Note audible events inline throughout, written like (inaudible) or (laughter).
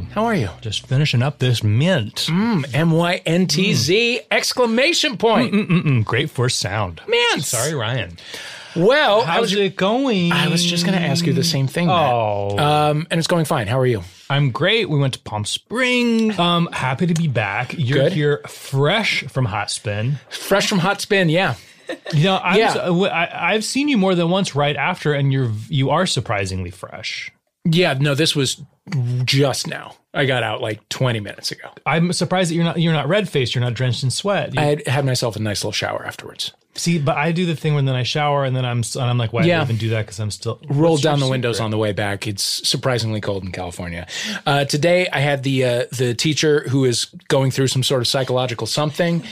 Hello. How are you? Just finishing up this mint. Mm, M Y N T Z exclamation point. Mm-mm, great for sound. Man, Sorry, Ryan. Well, I How's was it going? I was just going to ask you the same thing. Matt. Oh, Um, and it's going fine. How are you? I'm great. We went to Palm Springs. Um, happy to be back. You're Good. here fresh from Hot Spin. Fresh from Hot Spin, yeah. You know, I'm, Yeah. Uh, I, I've seen you more than once right after, and you're you are surprisingly fresh. Yeah, no, this was just now. I got out like 20 minutes ago. I'm surprised that you're not you're not red faced. You're not drenched in sweat. You- I had, had myself a nice little shower afterwards. See, but I do the thing when then I shower and then I'm and I'm like, why Yeah. I even do that? Because I'm still rolled down the secret? windows on the way back. It's surprisingly cold in California. Uh, today, I had the uh, the teacher who is going through some sort of psychological something.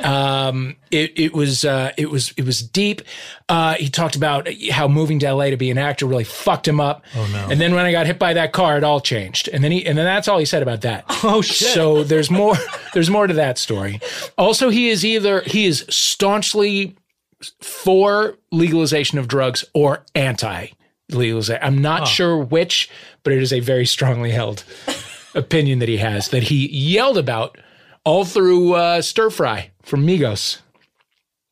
Um, it, it was uh, it was it was deep. Uh, he talked about how moving to LA to be an actor really fucked him up. Oh no. And then when I got hit by that car, it all changed. And then he and then that's all he said about that. (laughs) Oh shit! So there's more. (laughs) There's more to that story. Also, he is either he is staunchly for legalization of drugs or anti legalization. I'm not sure which, but it is a very strongly held (laughs) opinion that he has that he yelled about all through uh, Stir Fry from Migos.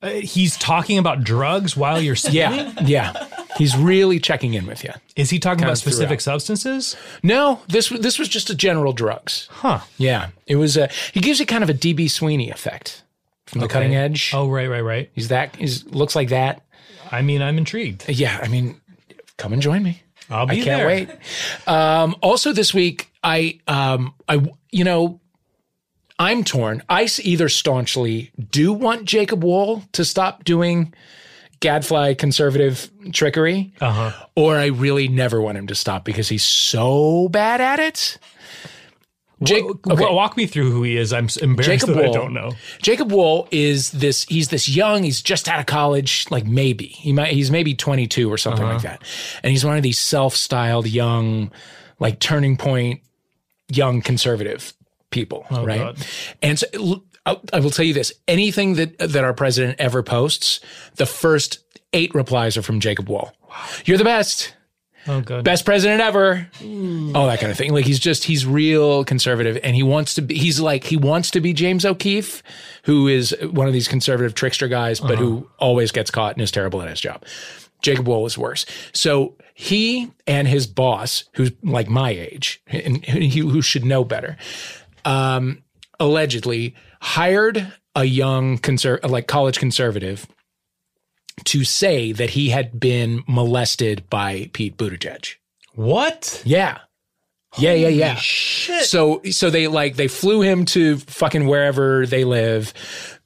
Uh, he's talking about drugs while you're singing. (laughs) Yeah, yeah. He's really checking in with you. Is he talking about specific throughout. substances? No, this this was just a general drugs. Huh. Yeah, it was. A, he gives you kind of a DB Sweeney effect from the cutting edge. Oh, right, right, right. He's that. He's looks like that. I mean, I'm intrigued. Yeah, I mean, come and join me. I'll be there. I can't there. wait. Um, also, this week, I, um, I, you know, I'm torn. I either staunchly do want Jacob Wohl to stop doing gadfly conservative trickery, Uh-huh. or I really never want him to stop because he's so bad at it. Jake, W- Walk me through who he is. I'm embarrassed Jacob that I don't know. Jacob Wohl is this. He's this young. He's just out of college. Like maybe he might. He's maybe 22 or something like uh-huh. that. And he's one of these self-styled young, like turning point, young conservative people, oh, right? God. And so I will tell you this: anything that that our president ever posts, the first eight replies are from Jacob Wohl. You're the best Oh, God. best president ever. All that kind of thing. Like he's just he's real conservative and he wants to be he's like he wants to be james o'keefe who is one of these conservative trickster guys but who always gets caught and is terrible at his job. Jacob Wohl is worse. So he and his boss who's like my age and he, who should know better um, allegedly hired a young conser- like college conservative to say that he had been molested by Pete Buttigieg. What? Yeah. Yeah, yeah, yeah. Shit. So so they like they flew him to fucking wherever they live.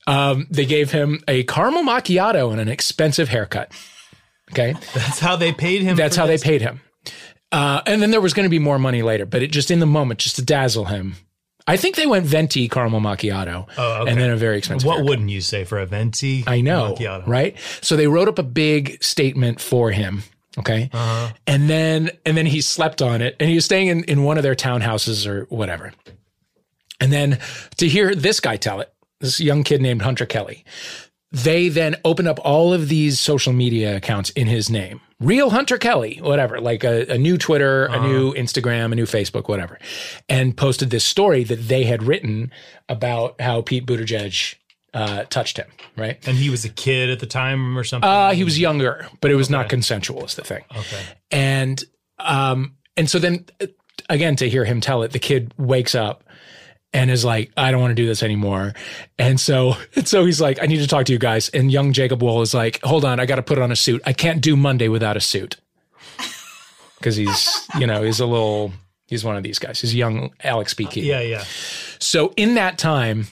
Um, they gave him a caramel macchiato and an expensive haircut. Okay. That's how they paid him. That's how they paid him. Uh, and then there was going to be more money later, but it just in the moment, just to dazzle him. I think they went venti caramel macchiato Oh, okay. and then a very expensive What haircut. wouldn't you say for a venti? I know, macchiato? right? So they wrote up a big statement for him. Okay. Uh-huh. And then and then he slept on it and he was staying in, in one of their townhouses or whatever. And then to hear this guy tell it, this young kid named Hunter Kelly, they then opened up all of these social media accounts in his name. Real Hunter Kelly, whatever, like a, a new Twitter, a new Instagram, a new Facebook, whatever, and posted this story that they had written about how Pete Buttigieg uh, touched him, right? And he was a kid at the time or something. Uh, he was younger, but it was not consensual. Is the thing. okay. And um, and so then uh, again to hear him tell it, the kid wakes up and is like, I don't want to do this anymore. And so and (laughs) so he's like, I need to talk to you guys. And young Jacob Wohl is like, Hold on, I got to put on a suit. I can't do Monday without a suit (laughs) because he's you know he's a little he's one of these guys. He's young Alex. Keaton. Yeah, yeah. So in that time,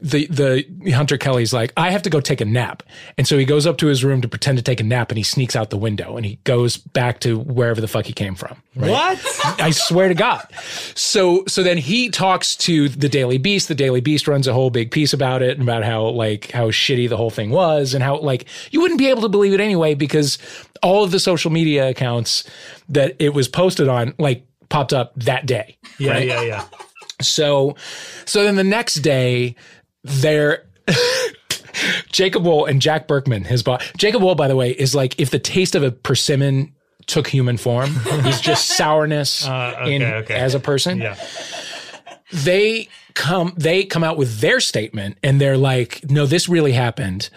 the the Hunter Kelly's like, I have to go take a nap, and so he goes up to his room to pretend to take a nap, and he sneaks out the window, and he goes back to wherever the fuck he came from. right? What? I swear to God. So so then he talks to the Daily Beast. The Daily Beast runs a whole big piece about it and about how like how shitty the whole thing was and how like you wouldn't be able to believe it anyway because all of the social media accounts that it was posted on like popped up that day. Yeah, right? yeah, yeah. So, so then the next day, they're (laughs) Jacob Wohl and Jack Burkman, his boss. Jacob Wohl, by the way, is like if the taste of a persimmon took human form. He's just (laughs) sourness Uh, okay, in okay. as a person. Yeah. They come they come out with their statement and they're like, no, this really happened.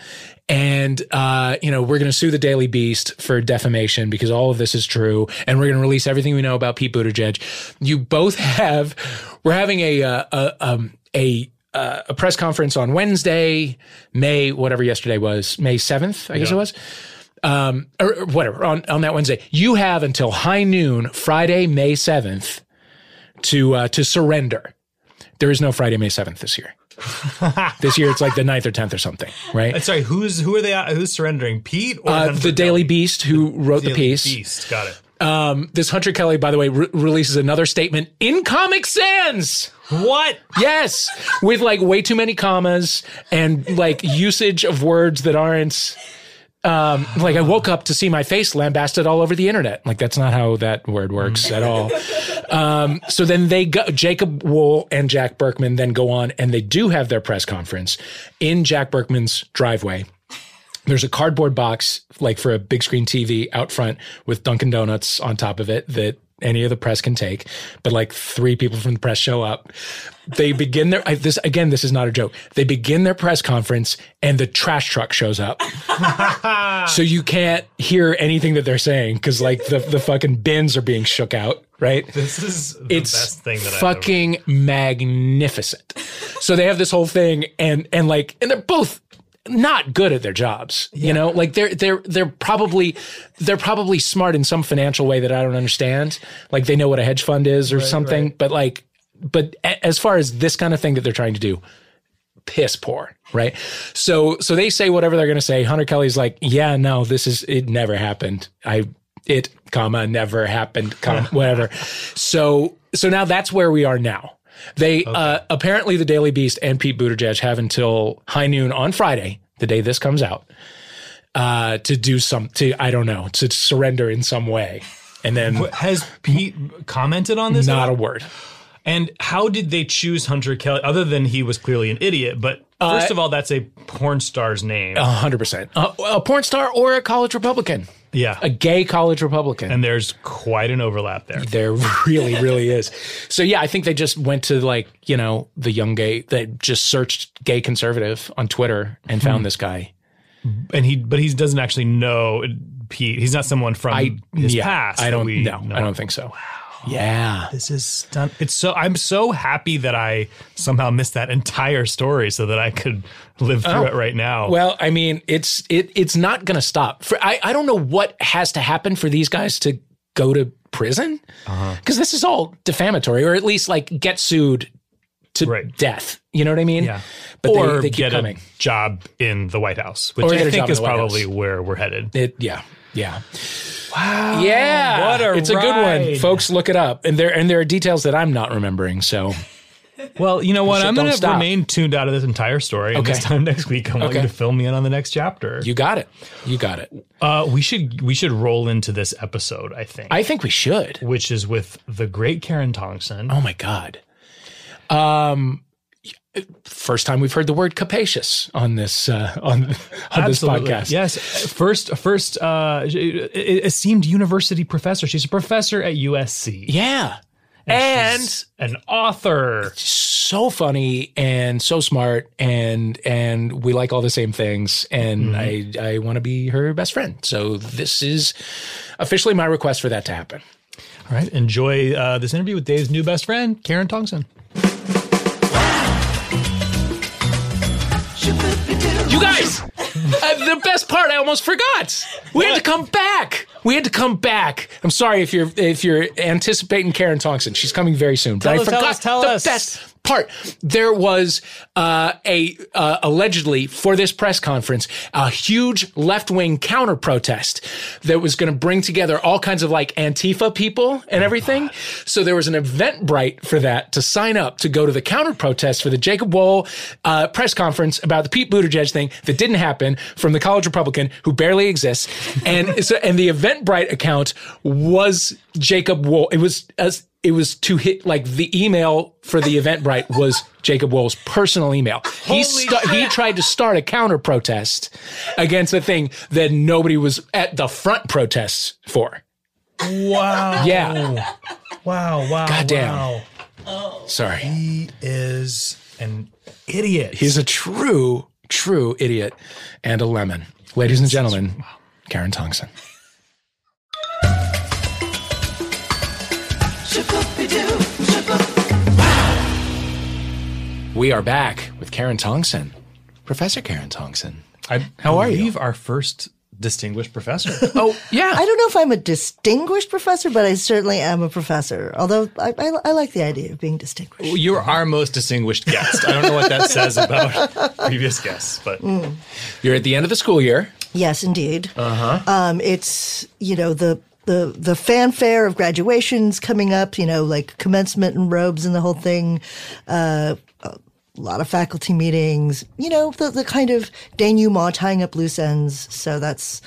And uh, you know, we're gonna sue the Daily Beast for defamation because all of this is true, and we're gonna release everything we know about Pete Buttigieg. You both have we're having a uh, a um, a uh, a press conference on Wednesday, May whatever yesterday was, May seventh, I guess Yeah. it was um, or, or whatever on, on that Wednesday. You have until high noon, Friday, May seventh, to uh, to surrender. There is no Friday, May seventh this year. (laughs) this year it's like the 9th or tenth or something, right? Uh, Sorry, who's who are they? Who's surrendering? Pete or Uh, the Daily Beast, who wrote the piece, Beast. Got it. Um, this Hunter Kelly, by the way, re- releases another statement in Comic Sans. What? Yes, with like way too many commas and like usage of words that aren't. Um, like I woke up to see my face lambasted all over the internet. Like that's not how that word works at all. Um, so then they go, Jacob Wohl and Jack Burkman then go on and they do have their press conference in Jack Burkman's driveway. There's a cardboard box, like for a big screen TV out front with Dunkin' Donuts on top of it that any of the press can take. But like three people from the press show up. They begin their, I, this, again, this is not a joke. They begin their press conference and the trash truck shows up. (laughs) so you can't hear anything that they're saying because like the, the fucking bins are being shook out, right? This is the it's best thing that I've fucking magnificent. So they have this whole thing, and and like, and they're both not good at their jobs. You know, like they're they're they're probably they're probably smart in some financial way that I don't understand. Like they know what a hedge fund is or something, right. but like, but as far as this kind of thing that they're trying to do. Piss poor, right? So, so they say whatever they're going to say. Hunter Kelly's like, "Yeah, no, this is it. Never happened. I it, comma, never happened, comma, whatever." So, so now that's where we are now. They uh, apparently the Daily Beast and Pete Buttigieg have until high noon on Friday, the day this comes out, uh, to do some to I don't know to surrender in some way, and then Has Pete commented on this? not a word. And how did they choose Hunter Kelly? Other than he was clearly an idiot, but first of all, that's a porn star's name. A hundred percent. A porn star or a college Republican, yeah, a gay college Republican. and there's quite an overlap there. There really, really is. So yeah, I think they just went to like, you know, the young gay they just searched gay conservative on Twitter and found hmm. this guy. And he, but he doesn't actually know Pete. He's not someone from I his yeah, past. I don't know. I don't think so. Yeah. This is stun- it's so I'm so happy that I somehow missed that entire story so that I could live through it right now. Oh. Well, I mean, it's it it's not going to stop. For I I don't know what has to happen for these guys to go to prison Uh-huh. because this is all defamatory, or at least like get sued to Right. death. You know what I mean? yeah. But or they, they keep get coming. a job in the White House, which I think in is probably House. where we're headed. It yeah yeah. Wow. Yeah. What a it's a good one. Folks, look it up. And there and there are details that I'm not remembering. So Well, you know what? I'm don't going to stop. remain tuned out of this entire story. And Okay. this time next week, I want Okay. you to fill me in on the next chapter. you got it. You got it. Uh, we should we should roll into this episode. I think, I think we should. which is with the great Karen Tongson. Oh my God. Um first time we've heard the word capacious on this uh on on this podcast. Yes. First, first, uh, esteemed university professor. She's a professor at USC. Yeah. And She's an author. so funny and so smart and and we like all the same things and I I want to be her best friend. So this is officially my request for that to happen. All right. Enjoy uh, this interview with Dave's new best friend, Karen Tongson. The best part I almost forgot. We had to come back. We had to come back. I'm sorry if you're if you're anticipating Karen Tongson. She's coming very soon. But Tell I us, tell forgot us, tell the us. best part. There was uh, a uh, allegedly for this press conference a huge left wing counter protest that was going to bring together all kinds of like Antifa people and everything. So there was an Eventbrite for that to sign up to go to the counter protest for the Jacob Wohl uh, press conference about the Pete Buttigieg thing that didn't happen from the college Republican who barely exists. And (laughs) so, and the Eventbrite account was Jacob Wohl. It was as it was to hit like the email for the Eventbrite was Jacob Wohl's personal email. He he tried to start a counter protest against a thing that nobody was at the front protests for. Wow. Yeah. Wow. Wow. Goddamn. Wow. Oh. Sorry. He is an idiot. He's a true, true idiot and a lemon. Ladies and gentlemen, Karen Tongson. We are back with Karen Tongson, Professor Karen Tongson. I How are you? believe our first distinguished professor. (laughs) Oh, yeah. I don't know if I'm a distinguished professor, but I certainly am a professor. Although I, I, I like the idea of being distinguished. You're our most distinguished guest. I don't know what that (laughs) says about previous guests, but You're at the end of the school year. Yes, indeed. Uh huh. Um, it's you know the. The, the fanfare of graduations coming up, you know, like commencement and robes and the whole thing. Uh, a lot of faculty meetings, you know, the, the kind of denouement, tying up loose ends. So that's,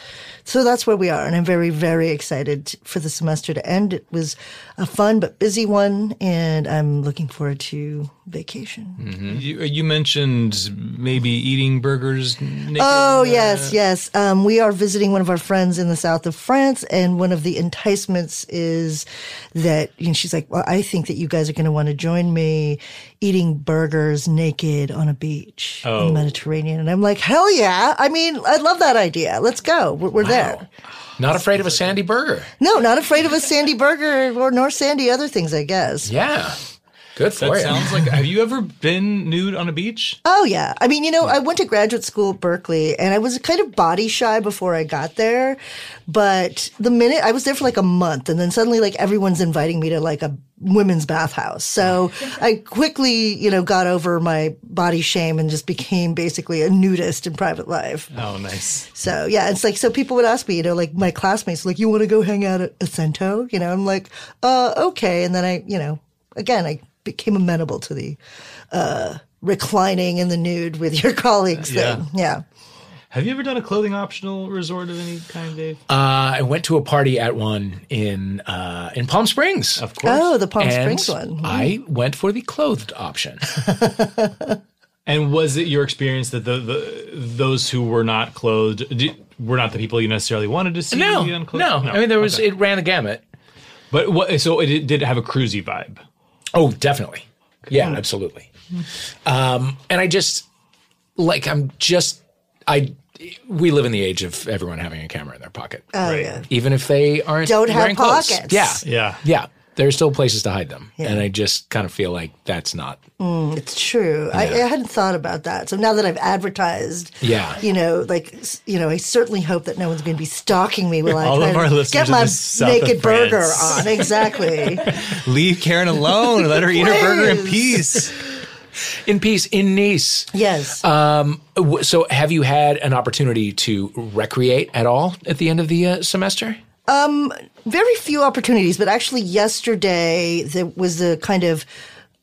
so that's where we are. And I'm very, very excited for the semester to end. It was a fun but busy one. And I'm looking forward to vacation. you, you mentioned maybe eating burgers. Naked. Oh yes, yes. Um, we are visiting one of our friends in the south of France, and one of the enticements is that you know, she's like, "Well, I think that you guys are going to want to join me eating burgers naked on a beach in the oh. Mediterranean." And I'm like, "Hell yeah! I mean, I love that idea. Let's go. We're, we're there." Not afraid of a sandy burger. No, not afraid of a sandy burger or nor sandy other things. I guess. Yeah. Good for That you. sounds like. Have you ever been nude on a beach? Oh yeah. I mean, you know, I went to graduate school at Berkeley and I was kind of body shy before I got there. But the minute I was there for like a month and then suddenly like everyone's inviting me to like a women's bathhouse. So (laughs) I quickly, you know, got over my body shame and just became basically a nudist in private life. Oh, nice. So yeah, it's like so people would ask me, you know, like my classmates, like, you want to go hang out at Osento? You know, I'm like, uh, okay. And then I, you know, again, I became amenable to the uh, reclining in the nude with your (laughs) colleagues Yeah. thing. Yeah. Have you ever done a clothing optional resort of any kind, Dave? Uh, I went to a party at one in uh, in Palm Springs. Of course. Oh, the Palm and Springs one. I went for the clothed option. (laughs) And was it your experience that the, the those who were not clothed did, were not the people you necessarily wanted to see? No, unclothed? no, I mean there was Okay. it ran the gamut. but what? So it did have a cruisy vibe. Oh, definitely. Yeah, absolutely. Um, and I just like I'm just I we live in the age of everyone having a camera in their pocket, Oh Right. yeah. even if they aren't Don't have wearing clothes. pockets. Yeah, Yeah. yeah. There's still places to hide them, and I just kind of feel like that's not. It's true. I, I hadn't thought about that. So now that I've advertised, Yeah. you know, like, you know, I certainly hope that no one's going to be stalking me while I All try of to our get my the south of naked burger on. Exactly. (laughs) Leave Karen alone. Let her eat her burger in peace. In peace, in Nice. yes. Um, so, have you had an opportunity to recreate at all at the end of the uh, semester? Very few opportunities, but actually yesterday there was a kind of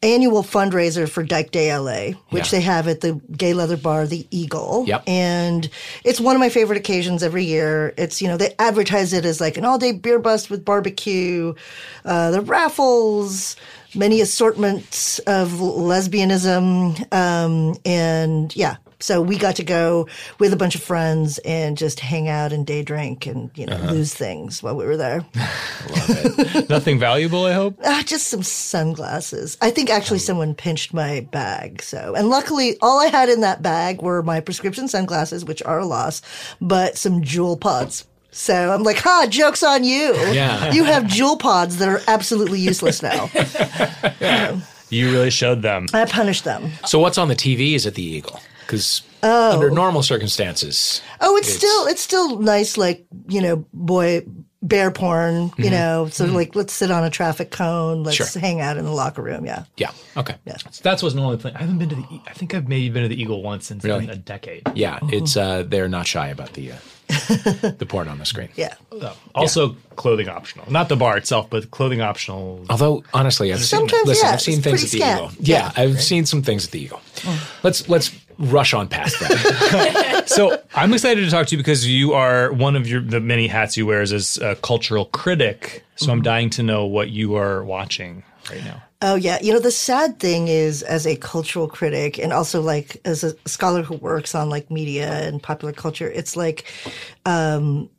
annual fundraiser for Dyke Day LA, which Yeah. they have at the gay leather bar, the Eagle. Yep. And it's one of my favorite occasions every year. It's, you know, they advertise it as like an all day beer bust with barbecue, uh, the raffles, many assortments of lesbianism. Um, and yeah. So we got to go with a bunch of friends and just hang out and day drink and, you know, Uh-huh. lose things while we were there. (laughs) Nothing valuable, I hope. Ah, just some sunglasses. I think actually someone pinched my bag. So, and luckily, all I had in that bag were my prescription sunglasses, which are a loss, but some Juul pods. So I'm like, ha, joke's on you. Yeah. You have Juul pods that are absolutely useless now. (laughs) You really showed them. I punished them. So, what's on the TV? Is it the Eagle? Because under normal circumstances, Oh, it's, still, it's still nice, like, you know, boy, bear porn, you know, so like, let's sit on a traffic cone. Let's Sure. hang out in the locker room. Yeah. yeah, okay, Yeah. That's what's normally playing. I haven't been to the. E- I think I've maybe been to the Eagle once in Really? a decade. yeah. It's uh, they're not shy about the uh, (laughs) the porn on the screen. Yeah. Oh, Also, clothing optional. Not the bar itself, but clothing optional. Although honestly, I've seen, listen, yeah, I've seen things at the scat. Eagle. Yeah, I've seen some things at the Eagle. Let's let's rush on past that. (laughs) So I'm excited to talk to you because you are one of your the many hats you wear as a cultural critic. So I'm dying to know what you are watching right now. Oh yeah, you know the sad thing is, as a cultural critic and also like as a scholar who works on like media and popular culture, it's like, um,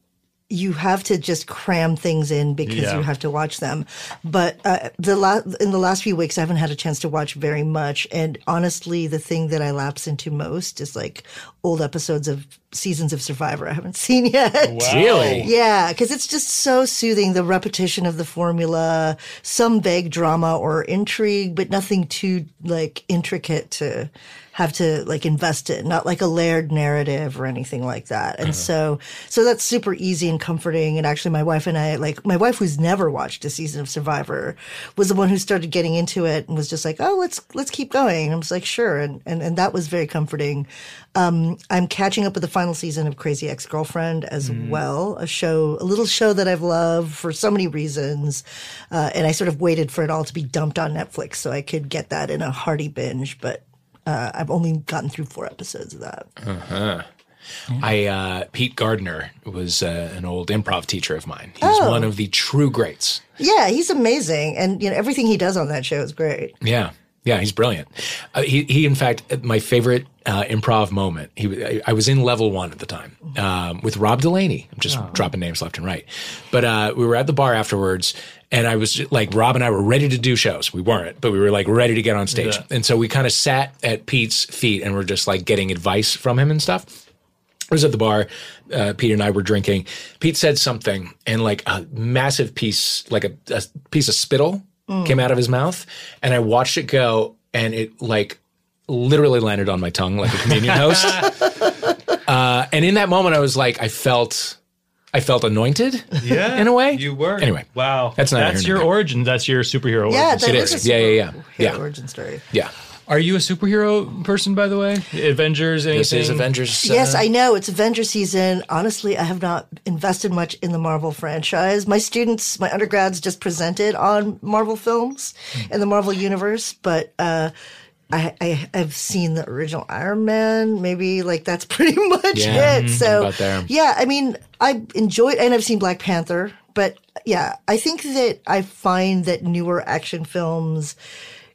you have to just cram things in because Yeah. you have to watch them. But uh, the la- in the last few weeks, I haven't had a chance to watch very much. And honestly, the thing that I lapse into most is like old episodes of seasons of Survivor I haven't (laughs) seen yet. Really? Yeah, because it's just so soothing. The repetition of the formula, some vague drama or intrigue, but nothing too like intricate to have to like invest in. Not like a layered narrative or anything like that. And so, so that's super easy and comforting. And actually, my wife and I, like my wife, who's never watched a season of Survivor, was the one who started getting into it and was just like, "Oh, let's let's keep going." And I was like, "Sure," and and and that was very comforting. Um, I'm catching up with the final season of Crazy Ex Girlfriend as well, a show, a little show that I've loved for so many reasons. Uh, and I sort of waited for it all to be dumped on Netflix so I could get that in a hearty binge. But uh, I've only gotten through four episodes of that. I uh, Pete Gardner was uh, an old improv teacher of mine. He's one of the true greats. Yeah, he's amazing, and you know everything he does on that show is great. Yeah, yeah, he's brilliant. Uh, he, he, in fact, my favorite uh, improv moment. He, I, I was in level one at the time um, with Rob Delaney. I'm just dropping names left and right, but uh, we were at the bar afterwards, and I was like, Rob and I were ready to do shows. We weren't, but we were like ready to get on stage, Yeah. and so we kind of sat at Pete's feet and we're just like getting advice from him and stuff. I was at the bar. Uh, Pete and I were drinking. Pete said something, and like a massive piece, like a, a piece of spittle, came out of his mouth, and I watched it go, and it like literally landed on my tongue like a communion (laughs) host. uh, and in that moment, I was like, I felt, I felt anointed. Yeah, In a way. you were. Anyway, wow, that's neither that's your origin. That's your superhero. Yeah, origin. that It is is. a Yeah, yeah, yeah. Yeah. origin story. Yeah, Are you a superhero person, by the way? Avengers? Anything? this is Avengers. uh, Yes, I know it's Avenger season. Honestly, I have not invested much in the Marvel franchise. My students, my undergrads, just presented on Marvel films and the Marvel universe, but uh, I, I I've seen the original Iron Man. Maybe like that's (laughs) pretty much Yeah, it. mhm, So yeah, I mean, I enjoyed, and I've seen Black Panther, but yeah, I think that I find that newer action films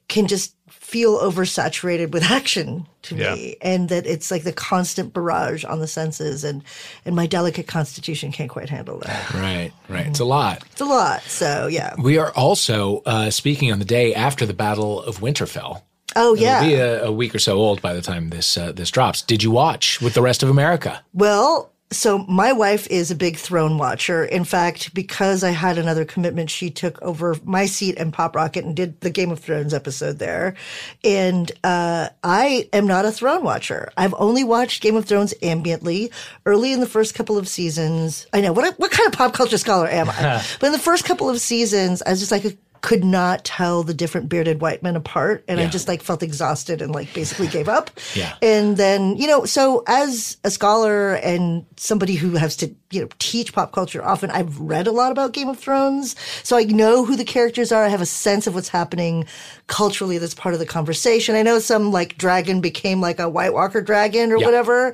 can just feel oversaturated with (laughs) action to Yeah. me and that it's like the constant barrage on the senses and and my delicate constitution can't quite handle that right, right. It's a lot. it's a lot so yeah We are also uh, speaking on the day after the Battle of Winterfell. Oh It'll yeah be a, a week or so old by the time this uh, this drops. Did you watch with the rest of America? Well, so my wife is a big throne watcher. In fact, because I had another commitment, she took over my seat and Pop Rocket and did the Game of Thrones episode there. And uh, I am not a throne watcher. I've only watched Game of Thrones ambiently early in the first couple of seasons. I know what what kind of pop culture scholar am I? (laughs) but in the first couple of seasons, I was just like. Could not tell the different bearded white men apart, and I just like felt exhausted and like basically gave up. Yeah. And then, you know, so as a scholar and somebody who has to, you know, teach pop culture often, I've read a lot about Game of Thrones. So I know who the characters are. I have a sense of what's happening culturally that's part of the conversation. I know some like dragon became like a White Walker dragon or Yeah. whatever.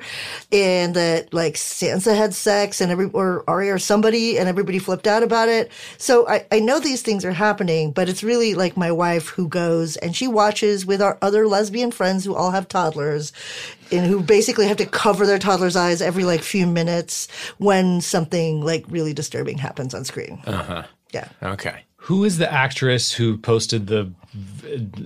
And that like Sansa had sex and every, or Arya or somebody and everybody flipped out about it. So I, I know these things are happening, but it's really like my wife who goes and she watches with our other lesbian friends who all have toddlers and who basically have to cover their toddlers' eyes every like few minutes when something like really disturbing happens on screen. Uh huh. Yeah. Okay. Who is the actress who posted the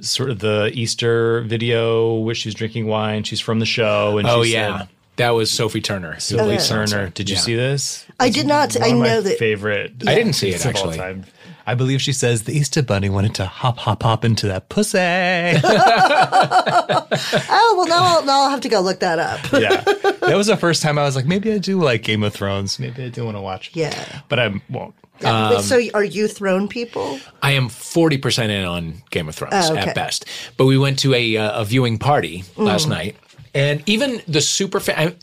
sort of the Easter video where she's drinking wine? She's from the show, and Oh she yeah, said, that was Sophie Turner. who Sylvie played Turner. Did you Yeah. see this? I did not. One I of my know that. favorite. I didn't see it of all actually. Time. I believe she says the Easter Bunny wanted to hop, hop, hop into that pussy. (laughs) Oh well, now I'll, now I'll have to go look that up. (laughs) Yeah, that was the first time I was like, maybe I do like Game of Thrones. Maybe I do want to watch. Yeah. but I won't. But so are you throne people? I am forty percent in on Game of Thrones Oh, okay. at best. But we went to a uh, a viewing party Mm. last night. And even the super fan.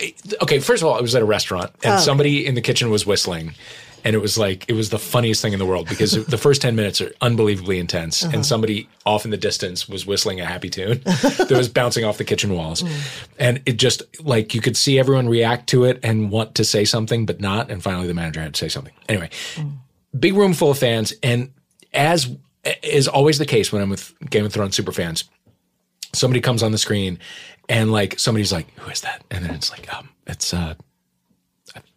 Okay, first of all, it was at a restaurant, and Oh. somebody in the kitchen was whistling, and it was like it was the funniest thing in the world because the first ten minutes are unbelievably intense, Uh-huh. and somebody off in the distance was whistling a happy tune (laughs) that was bouncing off the kitchen walls, Mm. and it just like you could see everyone react to it and want to say something but not, and finally the manager had to say something. Anyway, big room full of fans, and as is always the case when I'm with Game of Thrones super fans, somebody comes on the screen and like somebody's like, "Who is that?" And then it's like, um, it's uh,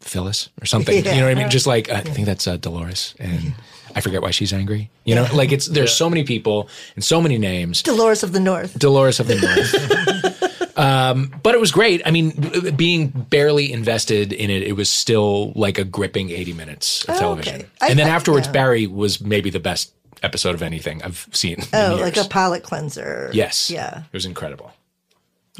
Phyllis or something. (laughs) You know what I mean? Just like I think that's uh, Dolores, and I forget why she's angry. You know, like it's there's so many people and so many names. Dolores of the North. Dolores of the North. (laughs) um, but it was great. I mean, being barely invested in it, it was still like a gripping 80 minutes of Oh, television. okay. I- and then I- afterwards, yeah. Barry was maybe the best episode of anything I've seen. in Oh, years. like a palate cleanser. yes, Yeah. it was incredible.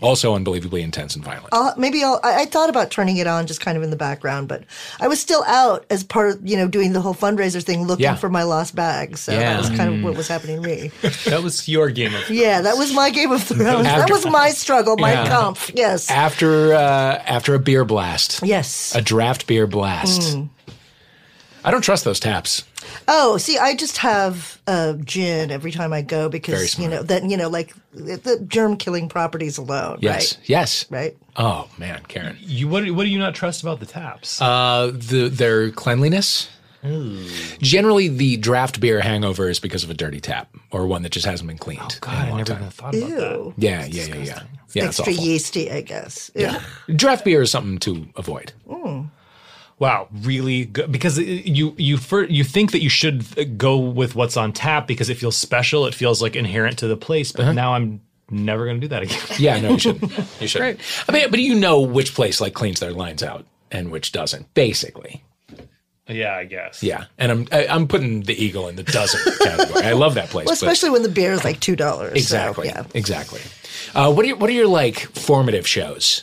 Also, unbelievably intense and violent. I'll, maybe I'll, I, I thought about turning it on just kind of in the background, but I was still out as part of, you know, doing the whole fundraiser thing, looking Yeah. for my lost bag. So Yeah. that was kind of what was happening to me. (laughs) That was your game of Yeah, that was my Game of (laughs) Thrones. that was my struggle, my Yeah. comp. Yes. after uh, after a beer blast, yes. a draft beer blast. Mm. I don't trust those taps. Oh, see, I just have uh, gin every time I go because, you know, that, you know, like the the germ killing properties alone. Yes, Right. yes. Right. Oh man, Karen. you. What, what do you not trust about the taps? Uh, the their cleanliness. Generally, the draft beer hangover is because of a dirty tap or one that just hasn't been cleaned. Oh, God, in a I long never time. even thought about that. Ew. Yeah, yeah, yeah, yeah. Yeah, it's Extra yeasty, I guess. Yeah. (laughs) Draft beer is something to avoid. Wow, really good because you you fir- you think that you should go with what's on tap because it feels special, it feels like inherent to the place. But now I'm never going to do that again. (laughs) Yeah, no, you shouldn't. (laughs) You shouldn't. I mean, but you know which place like cleans their lines out and which doesn't, basically. yeah, I guess. Yeah, and I'm I, I'm putting the Eagle in the doesn't (laughs) category. I love that place. Well, but- especially when the beer is like two dollars. exactly, So, yeah. exactly. Uh, what are your, what are your like formative shows?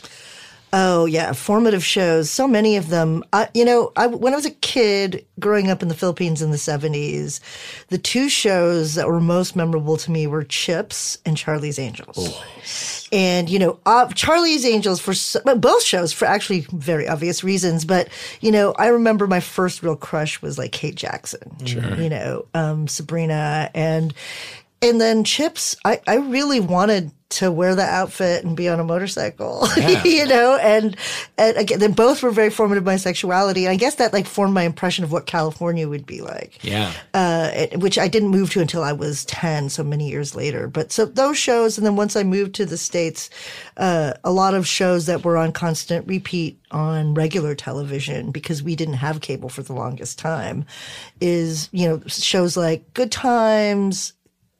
Oh yeah, formative shows. So many of them. I, you know, I, when I was a kid growing up in the Philippines in the seventies, the two shows that were most memorable to me were Chips and Charlie's Angels. And you know, uh, Charlie's Angels for so, both shows for actually very obvious reasons. But you know, I remember my first real crush was like Kate Jackson. You know, um, Sabrina and and then Chips. I I really wanted to wear the outfit and be on a motorcycle, (laughs) you know, and, and again, then both were very formative of my sexuality. And I guess that like formed my impression of what California would be like Yeah, uh, it- which I didn't move to until I was 10, so many years later. But so those shows, and then once I moved to the States, uh, a lot of shows that were on constant repeat on regular television because we didn't have cable for the longest time is, you know, shows like Good Times,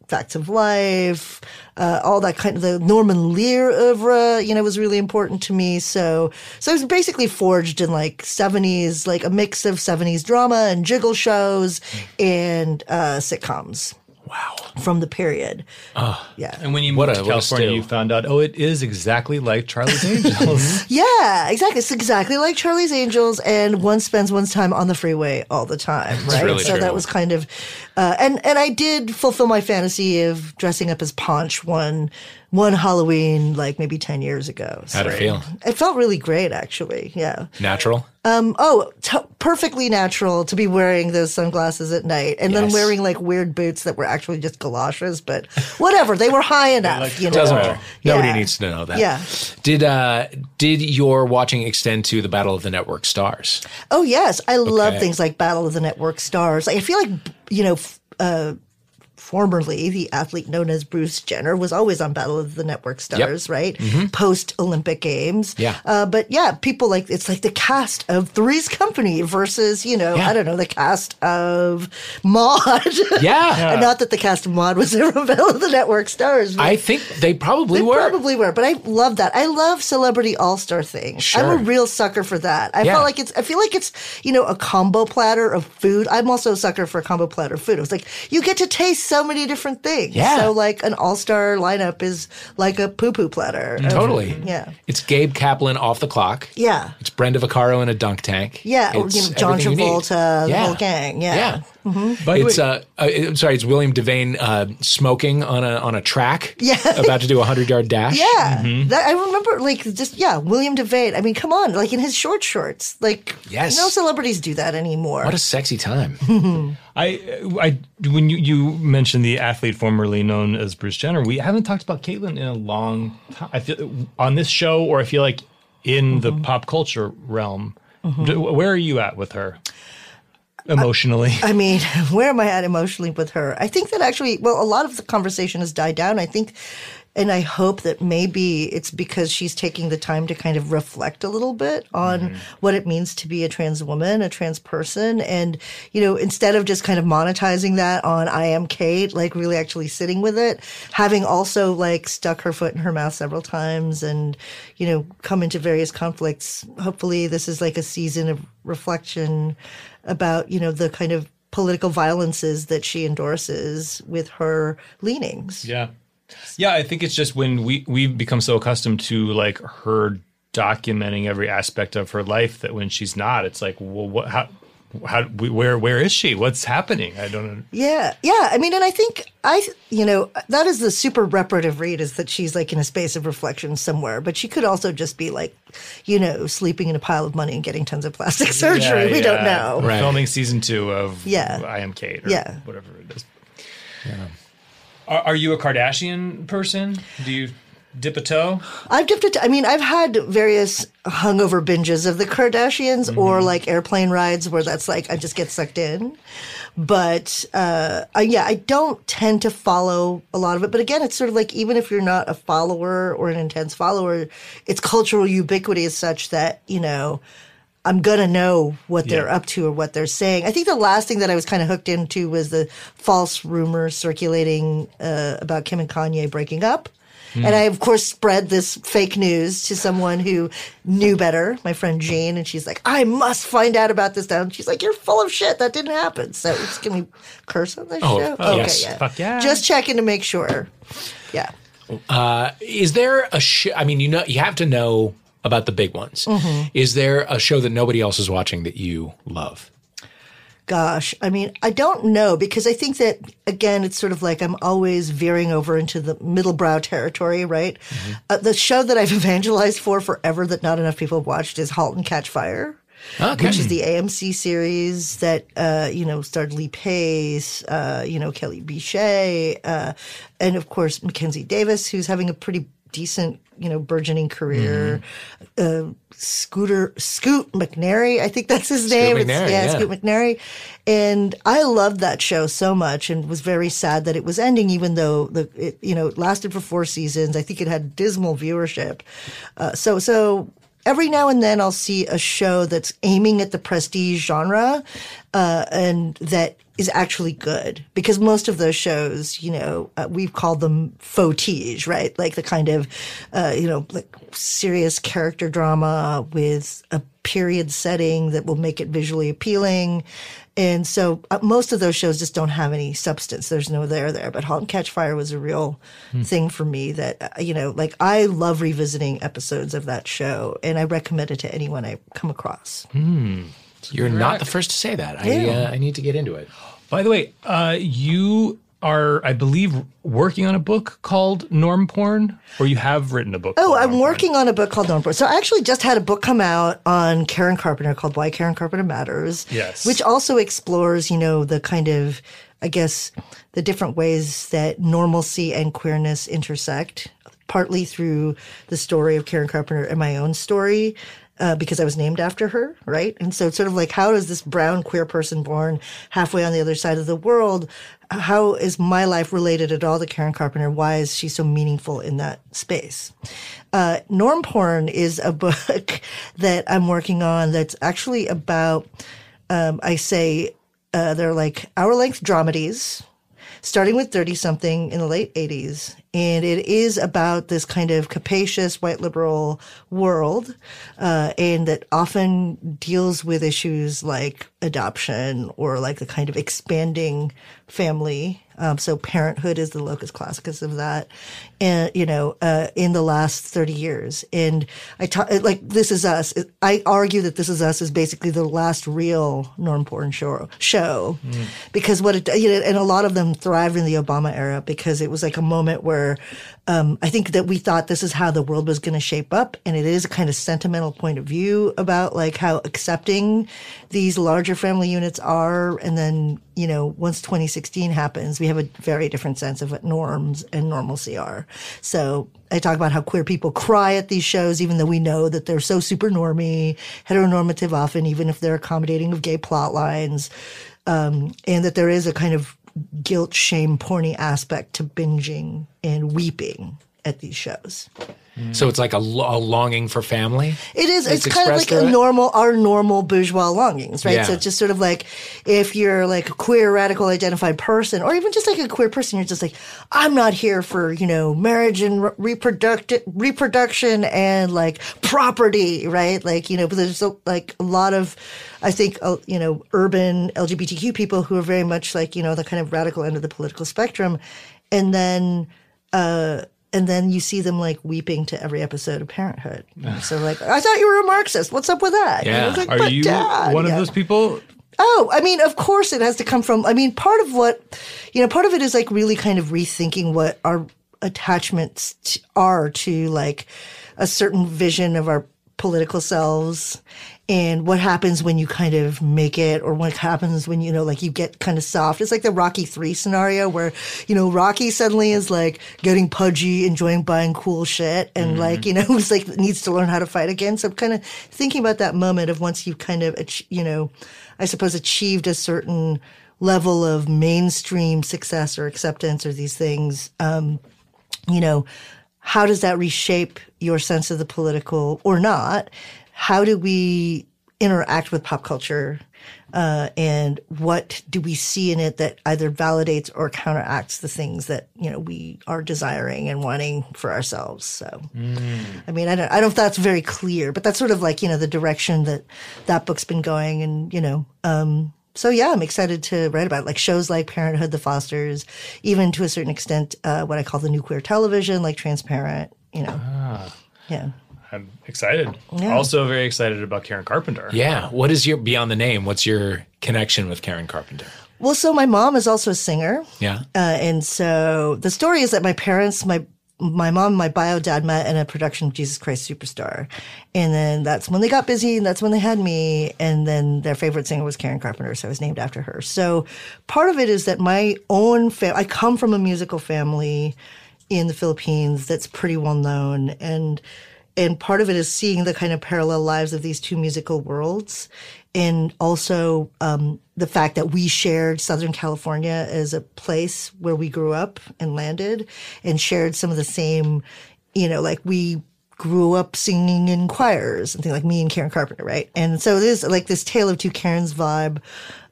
Facts of Life, uh, all that kind of the Norman Lear oeuvre, you know, was really important to me. So, so I was basically forged in like 70s, like a mix of 70s drama and jiggle shows and uh, sitcoms wow. from the period. yeah. And when you What moved a- to a California, you found out, oh, it is exactly like Charlie's (laughs) Angels. Yeah, exactly. It's exactly like Charlie's Angels, and one spends one's time on the freeway all the time, right? really so true. that was kind of, uh, and and I did fulfill my fantasy of dressing up as Ponch one one Halloween, like maybe ten years ago. How'd it feel? It felt really great, actually. Yeah. Natural. Um. Oh, t- perfectly natural to be wearing those sunglasses at night, and then wearing like weird boots that were actually just galoshes, but whatever. They were high enough. you know. Doesn't matter. Nobody needs to know that. Yeah. Did uh did your watching extend to the Battle of the Network Stars? Oh yes, I love things like Battle of the Network Stars. I feel like you know, f- uh, formerly the athlete known as Bruce Jenner was always on Battle of the Network Stars, right? Post Olympic Games, Yeah. Uh, but yeah, people like it's like the cast of Three's Company versus you know Yeah. I don't know the cast of Maude. (laughs) Yeah. And not that the cast of Maude was (laughs) ever on Battle of the Network Stars. I think they probably they were. probably were, but I love that. I love celebrity all star things. Sure. I'm a real sucker for that. I Yeah. feel like it's. I feel like it's you know a combo platter of food. I'm also a sucker for a combo platter of food. It was like you get to taste so many different things. Yeah. So like an all star lineup is like a poo poo platter. of- Totally. Yeah. It's Gabe Kaplan off the clock. Yeah. It's Brenda Vaccaro in a dunk tank. Yeah, It's you know, John everything you need. Travolta, the Yeah. whole gang. Yeah. Yeah. By the It's uh, uh, I'm sorry, it's William Devane uh, smoking on a on a track. Yeah. (laughs) about to do a hundred yard dash. Yeah, that, I remember, like, just yeah, William Devane. I mean, come on, like in his short shorts, like, Yes. no celebrities do that anymore. What a sexy time. (laughs) I, I, when you, you mentioned the athlete formerly known as Bruce Jenner, we haven't talked about Caitlyn in a long time. I feel on this show, or I feel like in the mm-hmm. pop culture realm. Mm-hmm. D- Where are you at with her emotionally? I mean, (laughs) where am I at emotionally with her? I think that actually, well, a lot of the conversation has died down. I think and I hope that maybe it's because she's taking the time to kind of reflect a little bit on Mm-hmm. what it means to be a trans woman, a trans person. And, you know, instead of just kind of monetizing that on I am Cait, like really actually sitting with it, having also like stuck her foot in her mouth several times and, you know, come into various conflicts. Hopefully this is like a season of reflection about, you know, the kind of political violences that she endorses with her leanings. Yeah. Yeah, I think it's just when we we've become so accustomed to like her documenting every aspect of her life that when she's not, it's like, well, what? How? How? Where? Where is she? What's happening? I don't know. Yeah, yeah. I mean, and I think I, you know, that is the super reparative read is that she's like in a space of reflection somewhere, but she could also just be like, you know, sleeping in a pile of money and getting tons of plastic surgery. Yeah, we don't know. Right. filming season two of Yeah. I Am Cait or Yeah. whatever it is. Are, are you a Kardashian person? Do you dip a toe? I've dipped it. I mean, I've had various hungover binges of the Kardashians or like airplane rides where that's like I just get sucked in. But uh, I, yeah, I don't tend to follow a lot of it. But again, it's sort of like even if you're not a follower or an intense follower, its cultural ubiquity is such that you know. I'm gonna know what they're Yeah. up to or what they're saying. I think the last thing that I was kind of hooked into was the false rumor circulating uh, about Kim and Kanye breaking up. And I, of course, spread this fake news to someone who knew better, my friend Jane, and she's like, I must find out about this now. And she's like, You're full of shit. That didn't happen. So it's, can we curse on this Oh, show? oh, yes. Fuck yeah. Just checking to make sure. Yeah. Uh, Is there a show? I mean, you know, you have to know about the big ones. Mm-hmm. Is there a show that nobody else is watching that you love? Gosh, I mean, I don't know because I think that again, it's sort of like I'm always veering over into the middle brow territory, right? Uh, the show that I've (laughs) evangelized for forever that not enough people have watched is *Halt and Catch Fire*, Okay. which is the AMC series that uh, you know starred Lee Pace, uh, you know Kelly Bishé, uh, and of course Mackenzie Davis, who's having a pretty decent, you know, burgeoning career. Uh, Scooter Scoot McNairy, I think that's his name. It's- McNairy, yeah, yeah. Scoot McNairy. And I loved that show so much and was very sad that it was ending, even though the it, you know it lasted for four seasons. I think it had dismal viewership. Uh, so so every now and then I'll see a show that's aiming at the prestige genre, uh, and that is actually good because most of those shows, you know, uh, we've called them fautige, right? Like the kind of, uh, you know, like serious character drama with a period setting that will make it visually appealing. And so uh, most of those shows just don't have any substance. There's no there there. But *Halt and Catch Fire* was a real thing for me. That uh, you know, like I love revisiting episodes of that show, and I recommend it to anyone I come across. You're not the first to say that. I, Yeah. uh, I need to get into it. By the way, uh, you are, I believe, working on a book called Norm Porn, or you have written a book. Oh, I'm Norm Porn. working on a book called Norm Porn. So I actually just had a book come out on Karen Carpenter called Why Karen Carpenter Matters. Yes. Which also explores, you know, the kind of, I guess, the different ways that normalcy and queerness intersect, partly through the story of Karen Carpenter and my own story. Uh, because I was named after her, right? And so it's sort of like, how does this brown queer person born halfway on the other side of the world? How is my life related at all to Karen Carpenter? Why is she so meaningful in that space? Uh, Norm Porn is a (laughs) book that I'm working on that's actually about, um, I say, uh, they're like hour length dramedies starting with 30 something in the late 80s. And it is about this kind of capacious white liberal world, uh, and that often deals with issues like adoption or like the kind of expanding family. Um, so parenthood is the locus classicus of that. And, you know, uh, in the last 30 years. And I talk, like, This Is Us. I argue that This Is Us is basically the last real norm porn show, show because what it, you know, and a lot of them thrived in the Obama era because it was like a moment where, um, I think that we thought this is how the world was going to shape up. And it is a kind of sentimental point of view about like how accepting these larger family units are. And then, you know, once 2016 happens, we have a very different sense of what norms and normalcy are. So I talk about how queer people cry at these shows, even though we know that they're so super normy, heteronormative often, even if they're accommodating of gay plot lines. Um, and that there is a kind of guilt, shame, porny aspect to binging and weeping at these shows. So it's like a, a longing for family. It is. It's, It's kind of like a normal, our normal bourgeois longings, right? Yeah. So it's just sort of like if you're like a queer, radical identified person, or even just like a queer person, you're just like, I'm not here for you know marriage and re- reproduct- reproduction and like property, right? Like you know, but there's a, like a lot of, I think, uh, you know, urban LGBTQ people who are very much like you know the kind of radical end of the political spectrum, and then. uh and then you see them like weeping to every episode of Parenthood. So like, I thought you were a Marxist. What's up with that? Yeah. Like, Are "But you Dad," one yeah. of those people? Oh, I mean, of course it has to come from. I mean, part of what, you know, part of it is like really kind of rethinking what our attachments t- are to like a certain vision of our political selves and what happens when you kind of make it or what happens when you know like you get kind of soft. It's like the rocky 3 scenario where you know rocky suddenly is like getting pudgy enjoying buying cool shit and like you know (laughs) it's like needs to learn how to fight again. So i'm kind of thinking about that moment of once you've kind of you know i suppose achieved a certain level of mainstream success or acceptance or these things um, you know, how does that reshape your sense of the political or not? How do we interact with pop culture? Uh, and what do we see in it that either validates or counteracts the things that you know we are desiring and wanting for ourselves? So, I mean, I don't, I don't know if that's very clear, but that's sort of like you know the direction that that book's been going, and you know, um, so yeah, I'm excited to write about it. like shows like Parenthood, The Fosters, even to a certain extent, uh, what I call the new queer television, like Transparent. You know, yeah. I'm excited. Yeah. Also, very excited about Karen Carpenter. Yeah. What is your beyond the name? What's your connection with Karen Carpenter? Well, so my mom is also a singer, Yeah. uh, and so the story is that my parents, my my mom my bio dad met in a production of Jesus Christ Superstar. And then that's when they got busy and that's when they had me. And then their favorite singer was Karen Carpenter. So I was named after her. So part of it is that my own family, I come from a musical family in the Philippines that's pretty well known. And, and part of it is seeing the kind of parallel lives of these two musical worlds. And also, um, the fact that we shared Southern California as a place where we grew up and landed and shared some of the same, you know, like we grew up singing in choirs and things like me and Karen Carpenter, right? And so it is like this tale of two Karens vibe.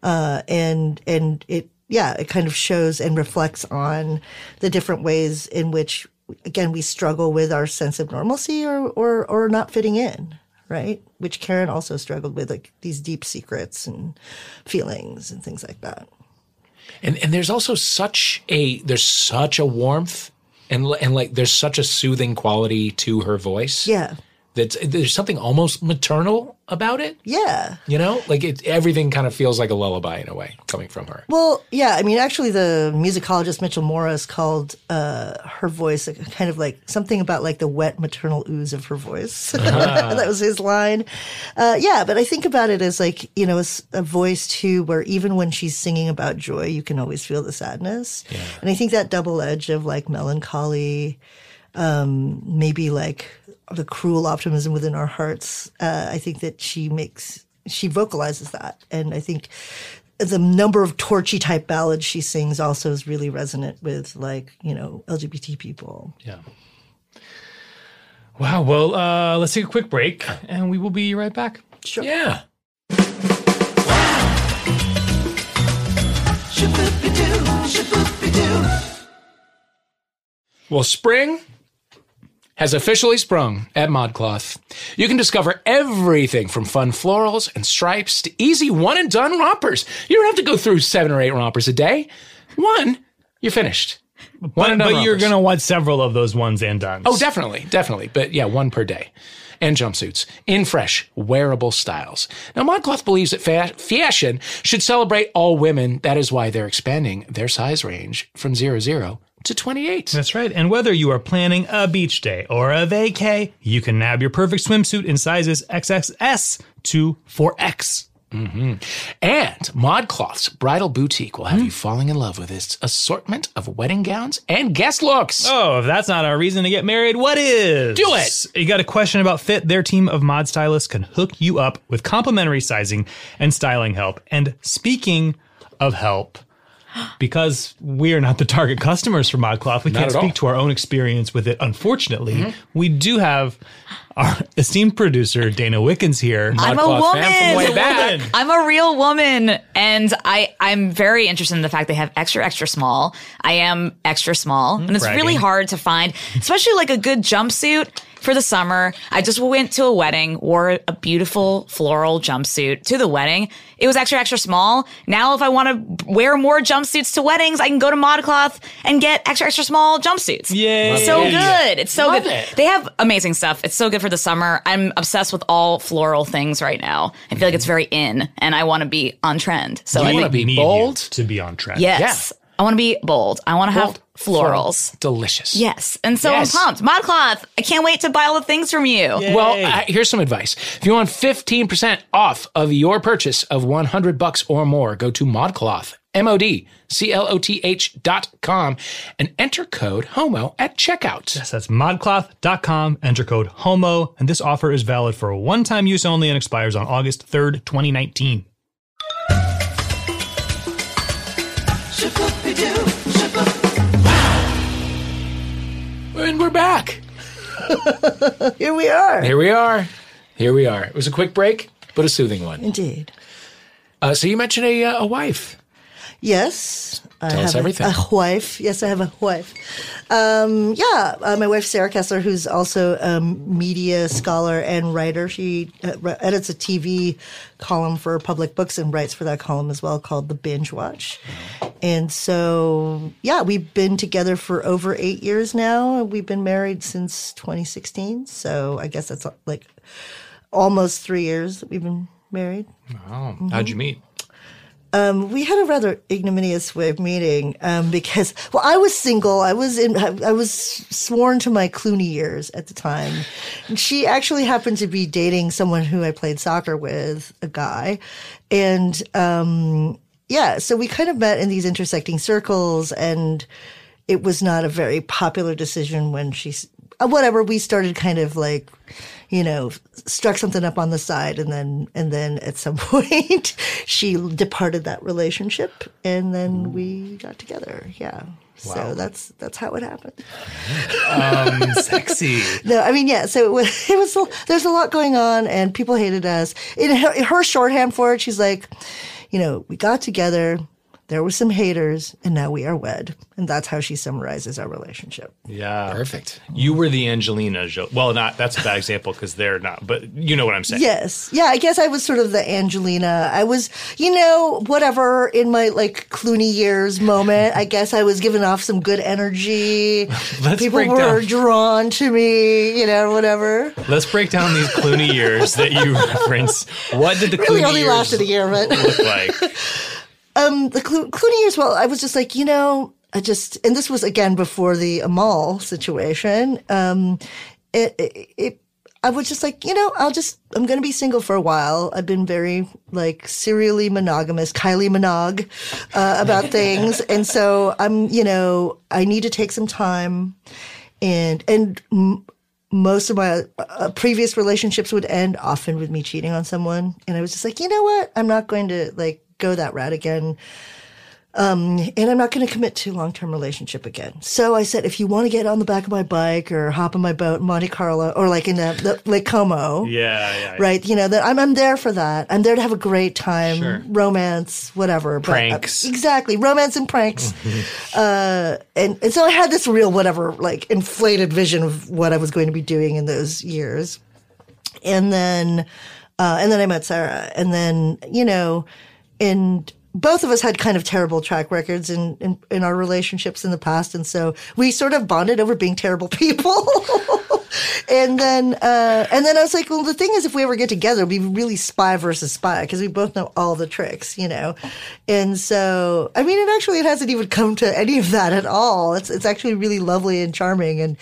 Uh, and, and it, yeah, it kind of shows and reflects on the different ways in which, again, we struggle with our sense of normalcy or, or, or not fitting in right? Which Karen also struggled with, like these deep secrets and feelings and things like that. And and there's also such a there's such a warmth and and like there's such a soothing quality to her voice. Yeah. That's there's something almost maternal about it. Yeah. You know, like it everything kind of feels like a lullaby in a way coming from her. Well, yeah. I mean, actually, the musicologist Mitchell Morris called uh, her voice a kind of like something about like the wet maternal ooze of her voice. (laughs) that was his line. Uh, yeah, but I think about it as like you know a voice too, where even when she's singing about joy, you can always feel the sadness. And I think that double edge of like melancholy, um, maybe like the cruel optimism within our hearts. Uh, I think that she makes she vocalizes that, and I think the number of torchy type ballads she sings also is really resonant with like you know LGBT people. Yeah. Wow. Well, uh, let's take a quick break and we will be right back. Sure. Yeah. Well, spring has officially sprung at ModCloth. You can discover everything from fun florals and stripes to easy one and done rompers. You don't have to go through seven or eight rompers a day. One, you're finished. One But, and done but you're going to want several of those ones and done. Oh, definitely, definitely. But yeah, one per day. And jumpsuits in fresh, wearable styles. Now, ModCloth believes that fa- fashion should celebrate all women. That is why they're expanding their size range from 00 to 28. That's right. And whether you are planning a beach day or a vacay, you can nab your perfect swimsuit in sizes XXS to 4X. Mm-hmm. And ModCloth's bridal boutique will have hmm. you falling in love with its assortment of wedding gowns and guest looks. Oh, if that's not a reason to get married, what is? Do it! You got a question about fit? Their team of mod stylists can hook you up with complimentary sizing and styling help. And speaking of help, because we are not the target customers for ModCloth, we can't at all. speak to our own experience with it. Unfortunately, Mm-hmm. we do have our esteemed producer Dana Wickens here. I'm a Modcloth fan from woman. way back. I'm a real woman, and I I'm very interested in the fact they have extra extra small. I am extra small, and it's Bragging. really hard to find, especially like a good jumpsuit for the summer. I just went to a wedding, wore a beautiful floral jumpsuit to the wedding. It was extra extra small. Now, if I want to wear more jumpsuits to weddings, I can go to ModCloth and get extra extra small jumpsuits. Yay. So Love good. It's so Love good. it. They have amazing stuff. It's so good for the summer. I'm obsessed with all floral things right now. I feel like it's very in, and I want to be on trend. So I wanna be bold? to be on trend. yes, I want to be bold. I want to have florals. Delicious. Yes, and so Yes. I'm pumped. ModCloth. I can't wait to buy all the things from you. Well, uh, here's some advice. If you want 15% off of your purchase of 100 bucks or more, go to ModCloth, M-O-D-C-L-O-T-H dot com and enter code HOMO at checkout. Yes, that's modcloth.com. Enter code HOMO. And this offer is valid for one time use only and expires on August 3rd, 2019. And we're back. (laughs) Here we are. Here we are. Here we are. It was a quick break, but a soothing one. Indeed. Uh, so you mentioned a, uh, a wife. Yes. I Tell have us a- everything. A, wife. Yes, I have a wife. Um, yeah, uh, my wife Sarah Kessler, who's also a media scholar and writer. She uh, edits a TV column for Public Books and writes for that column as well, called The Binge Watch. And so, yeah, we've been together for over eight years now. We've been married since 2016. So I guess that's like almost three years that we've been married. Oh, how'd you meet? We had a rather ignominious way of meeting um, because well i was single. I was in i was sworn to my clooney years at the time. And she actually happened to be dating someone who i played soccer with a guy. And um, yeah so we kind of met in these intersecting circles and it was not a very popular decision when she whatever we started kind of like you know struck something up on the side and then and then at some (laughs) point she departed that relationship and then mm. we got together. Yeah. So that's that's how it happened. Um, (laughs) sexy. no i mean yeah so it was, it was there's a lot going on and people hated us. In her, in her shorthand for it she's like you know we got together there were some haters and now we are wed and that's how she summarizes our relationship Yeah. Perfect. You were the Angelina Jo Well, not that's a bad example because they're not, but you know what I'm saying. Yes. Yeah, I guess I was sort of the Angelina. I was, you know, whatever in my like Clooney years moment. I guess I was giving off some good energy. (laughs) Let's People break were down. drawn to me, you know, whatever. Let's break down these Clooney years that you (laughs) reference. What did the Really Clooney only years lasted a year, but look like? (laughs) the Clo- Clooney years, well, I was just like, you know, I just, and this was again before the Amal situation. Um, it, it, it I was just like, you know, I'll just, I'm going to be single for a while. I've been very like serially monogamous, Kylie Minogue, uh, about (laughs) things. And so I'm, you know, I need to take some time and, and, m- most of my uh, previous relationships would end often with me cheating on someone. And I was just like, you know what? I'm not going to like go that route again. Um, and I'm not going to commit to a long term relationship again. So I said, if you want to get on the back of my bike or hop on my boat in Monte Carlo or like in the, the Lake Como, Yeah, yeah. right? You know that I'm I'm there for that. I'm there to have a great time, Sure. romance, whatever. But, uh, Pranks. exactly, romance and pranks. (laughs) uh, and and so I had this real whatever like inflated vision of what I was going to be doing in those years, and then uh, and then I met Sarah, and then you know, and both of us had kind of terrible track records in, in, in our relationships in the past. And so we sort of bonded over being terrible (laughs) people. and then, uh, and then I was like, well, the thing is, if we ever get together, be really spy versus spy because we both know all the tricks, you know? And so, I mean, it actually, it hasn't even come to any of that at all. It's, it's actually really lovely and charming. And,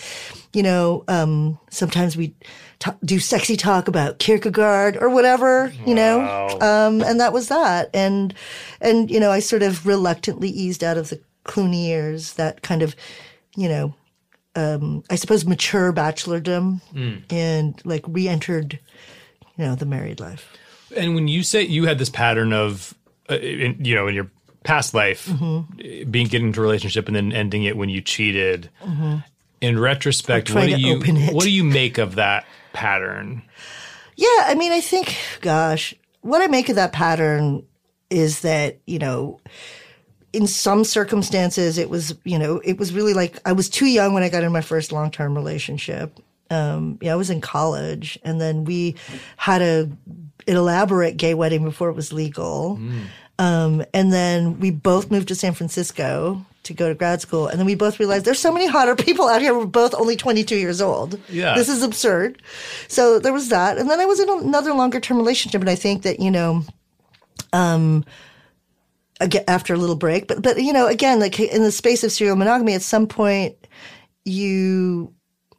you know, um, sometimes we, ta do sexy talk about Kierkegaard or whatever, you know, um, and that was that. And and you know, I sort of reluctantly eased out of the Clooney years, that kind of, you know, um, I suppose mature bachelordom, and like re-entered, you know, the married life. And when you say you had this pattern of, uh, in, you know, in your past life, Mm-hmm. being getting into a relationship and then ending it when you cheated. In retrospect, what do you what do you make of that pattern? Yeah, I mean, I think, gosh, what I make of that pattern is that, you know, in some circumstances, it was, you know, it was really like I was too young when I got in my first long term relationship. Um, yeah, I was in college, and then we had a an elaborate gay wedding before it was legal. Um, and then we both moved to San Francisco to go to grad school. And then we both realized there's so many hotter people out here. We're both only 22 years old. Yeah. This is absurd. So there was that. And then I was in another longer term relationship. And I think that, you know, um, again, after a little break, but, but, you know, again, like in the space of serial monogamy, at some point you,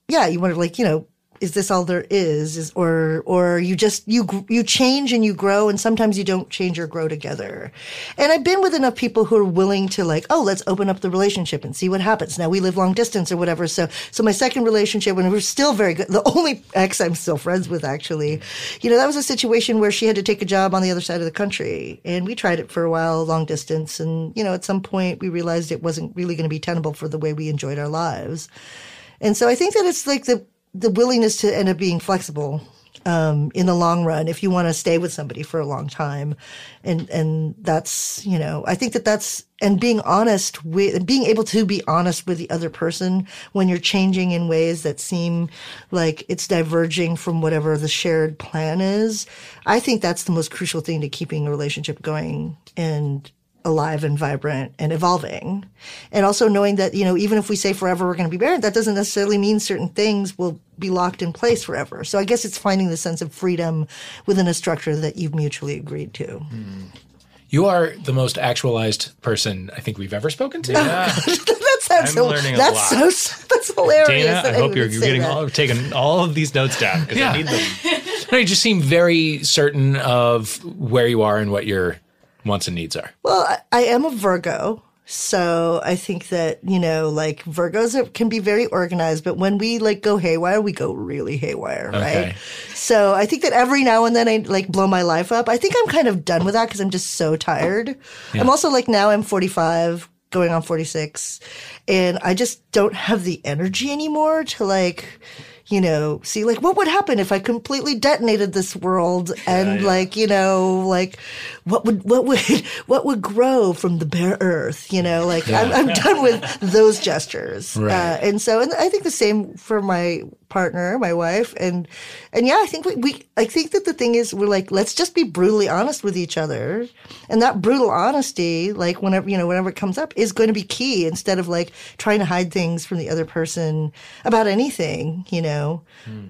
yeah, you want to like, you know, is this all there is? is or or you just you you change and you grow and sometimes you don't change or grow together and i've been with enough people who are willing to like oh let's open up the relationship and see what happens now we live long distance or whatever so so my second relationship when we were still very good the only ex i'm still friends with actually you know that was a situation where she had to take a job on the other side of the country and we tried it for a while long distance and you know at some point we realized it wasn't really going to be tenable for the way we enjoyed our lives and so I think that it's like the the willingness to end up being flexible um, in the long run if you want to stay with somebody for a long time, and and that's you know I think that that's and being honest with being able to be honest with the other person when you're changing in ways that seem like it's diverging from whatever the shared plan is. I think that's the most crucial thing to keeping a relationship going and alive and vibrant and evolving. And also knowing that, you know, even if we say forever we're going to be married, that doesn't necessarily mean certain things will be locked in place forever. So I guess it's finding the sense of freedom within a structure that you've mutually agreed to. Hmm. You are the most actualized person I think we've ever spoken to. (laughs) that sounds I'm so, learning a that's lot. so, that's hilarious. Dana, that I hope anyone you're, you're getting that. all, taking all of these notes down because Yeah. I need them. (laughs) No, you just seem very certain of where you are and what your wants and needs are. Well, I, I am a Virgo. So I think that, you know, like Virgos are, can be very organized, but when we like go haywire, we go really haywire, Okay. right? So I think that every now and then I like blow my life up. I think I'm kind of done with that because I'm just so tired. I'm also like now I'm 45, going on 46, and I just don't have the energy anymore to like, you know, see like what would happen if I completely detonated this world and yeah. like, you know, like what would what would (laughs) what would grow from the bare earth, you know, like I'm, I'm done with those gestures. (laughs) Right. Uh, and so and I think the same for my partner, my wife, and and yeah, I think we, we I think that the thing is we're like let's just be brutally honest with each other, and that brutal honesty, like whenever you know whenever it comes up, is going to be key instead of like trying to hide things from the other person about anything, you know,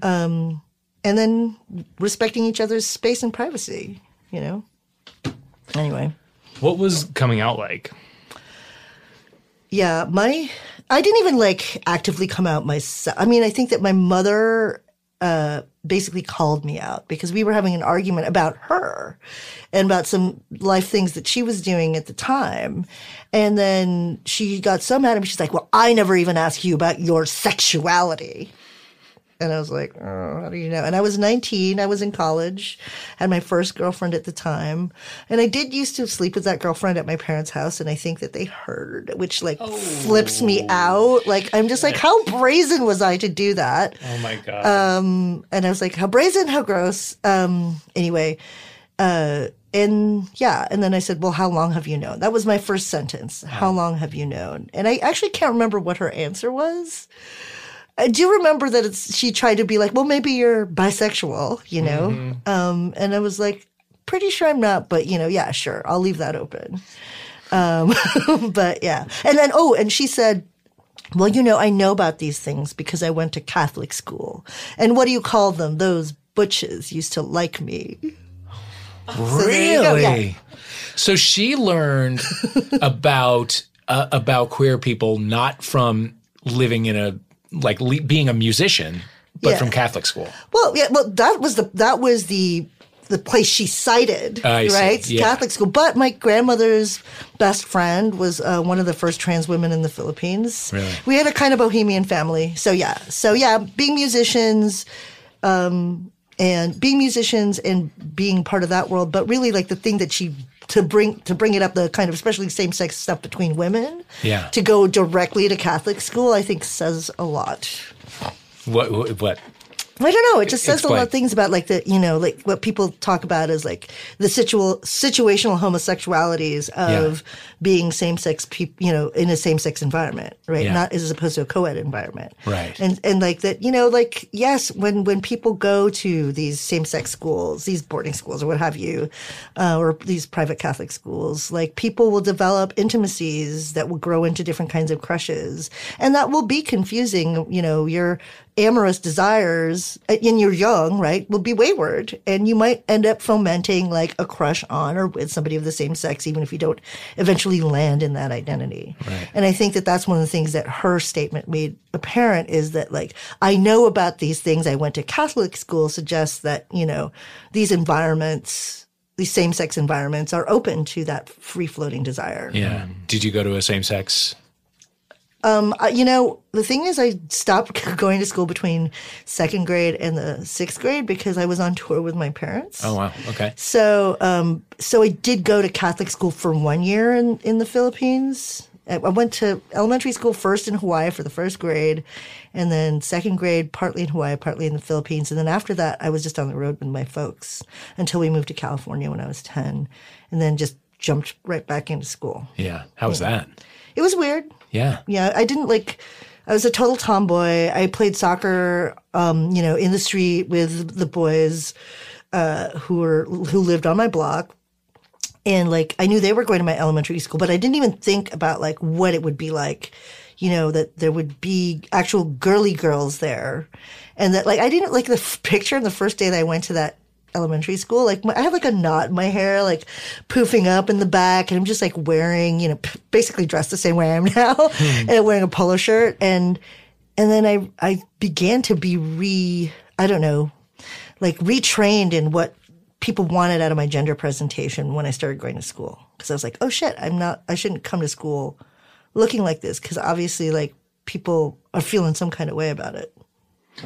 um, and then respecting each other's space and privacy, you know. Anyway. What was coming out like? Yeah, my I didn't even like actively come out myself. I mean, I think that my mother uh basically called me out because we were having an argument about her and about some life things that she was doing at the time. And then she got so mad at me she's like, "Well, I never even asked you about your sexuality." And I was like, oh, how do you know? And I was 19. I was in college, had my first girlfriend at the time. And I did used to sleep with that girlfriend at my parents' house. And I think that they heard, which like flips me out. Like, I'm just like, how brazen was I to do that? Oh my god! and I was like, how brazen, how gross. Um, anyway, uh, and yeah, and then I said, well, how long have you known? That was my first sentence. How long have you known? And I actually can't remember what her answer was. I do remember that it's, she tried to be like, well, maybe you're bisexual, you know? Um, and I was like, pretty sure I'm not, but you know, yeah, sure. I'll leave that open. Um, (laughs) but yeah. And then, oh, and she said, well, you know, I know about these things because I went to Catholic school. And what do you call them? Those butches used to like me. there you yeah. So she learned (laughs) about uh, about queer people not from living in a like le- being a musician, but Yeah. from Catholic school. Well, yeah, well, that was the that was the the place she cited, I right? yeah. Catholic school. But my grandmother's best friend was uh, one of the first trans women in the Philippines. Really? We had a kind of bohemian family, so yeah, so yeah, being musicians. Um, and being musicians and being part of that world, but really like the thing that she to bring to bring it up the kind of especially same sex stuff between women. Yeah. To go directly to Catholic school, I think says a lot. What? What? what? I don't know. It just says a lot of things about like the you know like what people talk about is like the situa- situational homosexualities of being same sex people you know in a same sex environment right Yeah. not as opposed to a co-ed environment Right. and and like that you know like yes when when people go to these same sex schools these boarding schools or what have you uh, or these private Catholic schools like people will develop intimacies that will grow into different kinds of crushes and that will be confusing you know your amorous desires uh, and you're young, right, will be wayward and you might end up fomenting like a crush on or with somebody of the same sex, even if you don't eventually land in that identity. And I think that that's one of the things that her statement made apparent is that like, I know about these things. I went to Catholic school suggests that, you know, these environments, these same sex environments are open to that free floating desire. Yeah. Did you go to a same sex? Uh, you know, the thing is, I stopped (laughs) going to school between second grade and the sixth grade because I was on tour with my parents. Oh wow. Okay. So, um, so I did go to Catholic school for one year in, in the Philippines. I I went to elementary school first in Hawaii for the first grade, and then second grade partly in Hawaii, partly in the Philippines. And then after that, I was just on the road with my folks until we moved to California when I was 10, and then just jumped right back into school. Yeah. How was that? It was weird. Yeah. Yeah, I didn't like. I was a total tomboy. I played soccer, um, you know, in the street with the boys uh, who were who lived on my block, and like I knew they were going to my elementary school, but I didn't even think about like what it would be like, you know, that there would be actual girly girls there, and that like I didn't like the f- picture on the first day that I went to that elementary school. Like my, I have like a knot in my hair, like poofing up in the back, and I'm just like wearing, you know, p- basically dressed the same way I am (laughs) now, hmm. and wearing a polo shirt, and and then I I began to be re I don't know, like retrained in what people wanted out of my gender presentation when I started going to school because I was like, oh shit, I'm not, I shouldn't come to school looking like this because obviously like people are feeling some kind of way about it.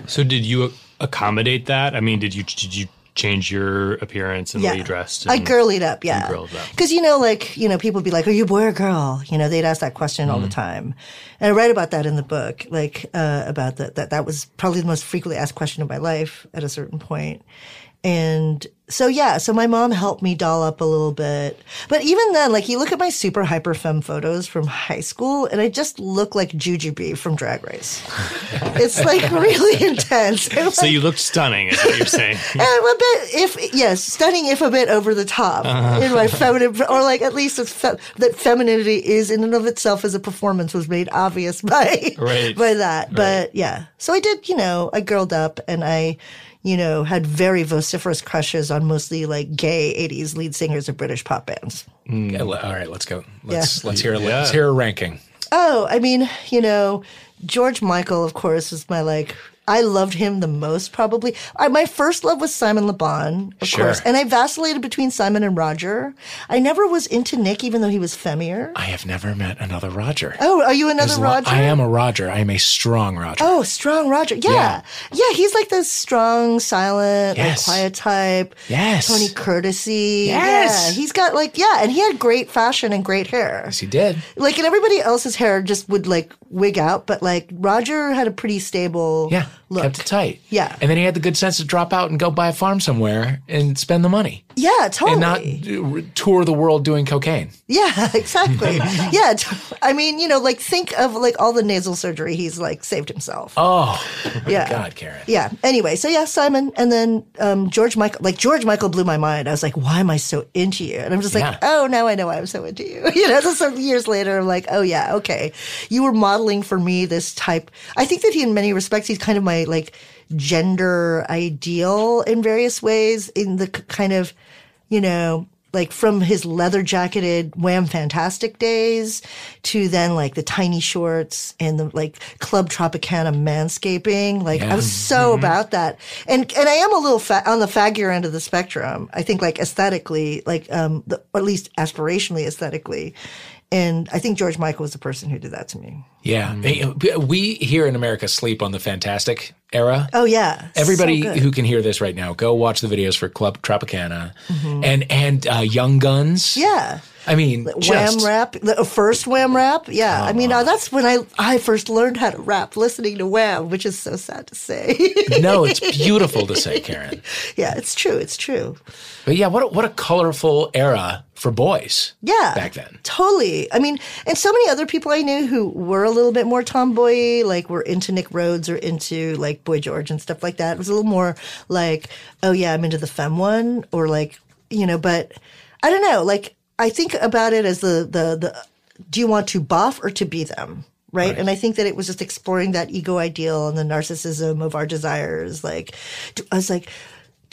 So did you accommodate that? I mean, did you did you change your appearance and the way you dressed? I and- girlied up, yeah. Because you know, like you know, people would be like, "Are you a boy or girl?" You know, they'd ask that question all the Mm-hmm. time, and I write about that in the book, like uh, about that. That that was probably the most frequently asked question of my life at a certain point. And so yeah, so my mom helped me doll up a little bit, but even then, like you look at my super hyper femme photos from high school, and I just look like Jujubee from Drag Race. (laughs) it's like really intense. And, So like, you looked stunning, is what you're saying. (laughs) and a bit, if yes, stunning, if a bit over the top Uh-huh. in my feminine, or like at least fe- that femininity is in and of itself as a performance was made obvious by Right. by that. But yeah, so I did, you know, I girled up and I, you know, had very vociferous crushes on mostly like gay '80s lead singers of British pop bands. Mm. Yeah, le- All right. Let's go. Let's Yeah. let's hear a, Yeah. let's hear a ranking. Oh, I mean, you know, George Michael, of course, was my like. I loved him the most, probably. I, my first love was Simon Le Bon, of Sure. course, and I vacillated between Simon and Roger. I never was into Nick, even though he was femmier. I have never met another Roger. Oh, are you another As lo- Roger? I am a Roger. I am a strong Roger. Oh, strong Roger. Yeah. Yeah. yeah. he's like the strong, silent, like quiet type. Yes. Tony Courtesy. Yes. Yeah. He's got like, yeah, and he had great fashion and great hair. Yes, he did. Like, and everybody else's hair just would like wig out, but like Roger had a pretty stable Yeah. Look. Kept it tight. Yeah. And then he had the good sense to drop out and go buy a farm somewhere and spend the money Yeah, totally. and not tour the world doing cocaine. Yeah, (laughs) exactly. (laughs) yeah, I mean, you know, like think of like all the nasal surgery he's like saved himself. Oh, yeah. God, Karen. Yeah. Anyway, so yeah, Simon, and then um, George Michael. Like George Michael blew my mind. I was like, why am I so into you? And I'm just like, Yeah. oh, now I know why I'm so into you. (laughs) You know, so some years later, I'm like, oh yeah, okay, you were modeling for me this type. I think that he, in many respects, he's kind of my like gender ideal in various ways. In the kind of, you know. Like from his leather jacketed Wham Fantastic days to then like the tiny shorts and the like Club Tropicana manscaping. Like I was so about that. And and I am a little fa- on the faggier end of the spectrum. I think like aesthetically, like um, the, or at least aspirationally aesthetically. And I think George Michael was the person who did that to me. Yeah. Mm. Hey, We here in America sleep on the fantastic era. Oh yeah, Everybody So who can hear this right now, go watch the videos for Club Tropicana and and uh, Young Guns. Mm-hmm. yeah. I mean, Wham just rap, the uh, first Wham rap. Yeah, I mean uh, that's when I I first learned how to rap, listening to Wham, which is so sad to say. no, it's beautiful to say, Karen. (laughs) yeah, it's true. It's true. But yeah, what a, what a colorful era for boys. Yeah, back then. totally. I mean, and so many other people I knew who were a little bit more tomboy, like were into Nick Rhodes or into like Boy George and stuff like that. It was a little more like, oh yeah, I'm into the femme one, or like you know. But I don't know. Like I think about it as the the the. Do you want to buff or to be them? Right? And I think that it was just exploring that ego ideal and the narcissism of our desires. Like, I was like,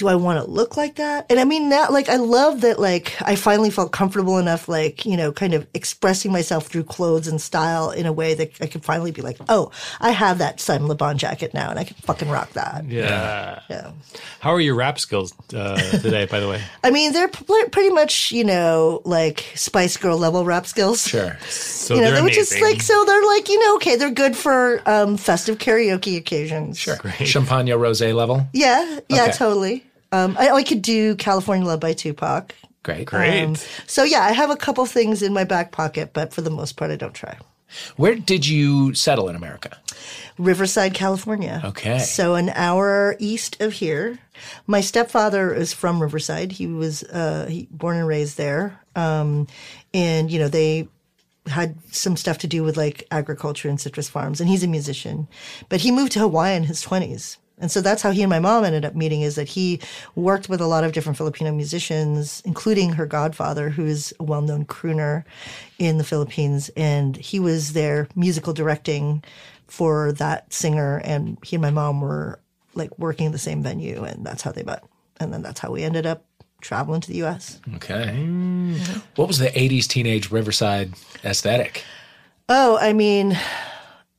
do I want to look like that? And I mean, that, like, I love that, like, I finally felt comfortable enough, like, you know, kind of expressing myself through clothes and style in a way that I could finally be like, oh, I have that Simon Le Bon jacket now and I can fucking rock that. Yeah. Yeah. How are your rap skills uh, today, by the way? (laughs) I mean, they're p- pretty much, you know, like Spice Girl level rap skills. Sure. So (laughs) You know, they're which is amazing. like, so they're like, you know, okay, they're good for um, festive karaoke occasions. Sure. Champagne rose level. Yeah. Yeah, Okay. totally. Um, I, I could do California Love by Tupac. Great. Great. Um, so yeah, I have a couple things in my back pocket, but for the most part, I don't try. Where did you settle in America? Riverside, California. Okay. So an hour east of here. My stepfather is from Riverside. He was uh, he, born and raised there. Um, and you know they had some stuff to do with like agriculture and citrus farms. And he's a musician, but he moved to Hawaii in his twenties. And so that's how he and my mom ended up meeting is that he worked with a lot of different Filipino musicians, including her godfather, who is a well known crooner in the Philippines. And he was their musical directing for that singer. And he and my mom were like working in the same venue. And that's how they met. And then that's how we ended up traveling to the US. Okay. What was the 80s teenage Riverside aesthetic? Oh, I mean,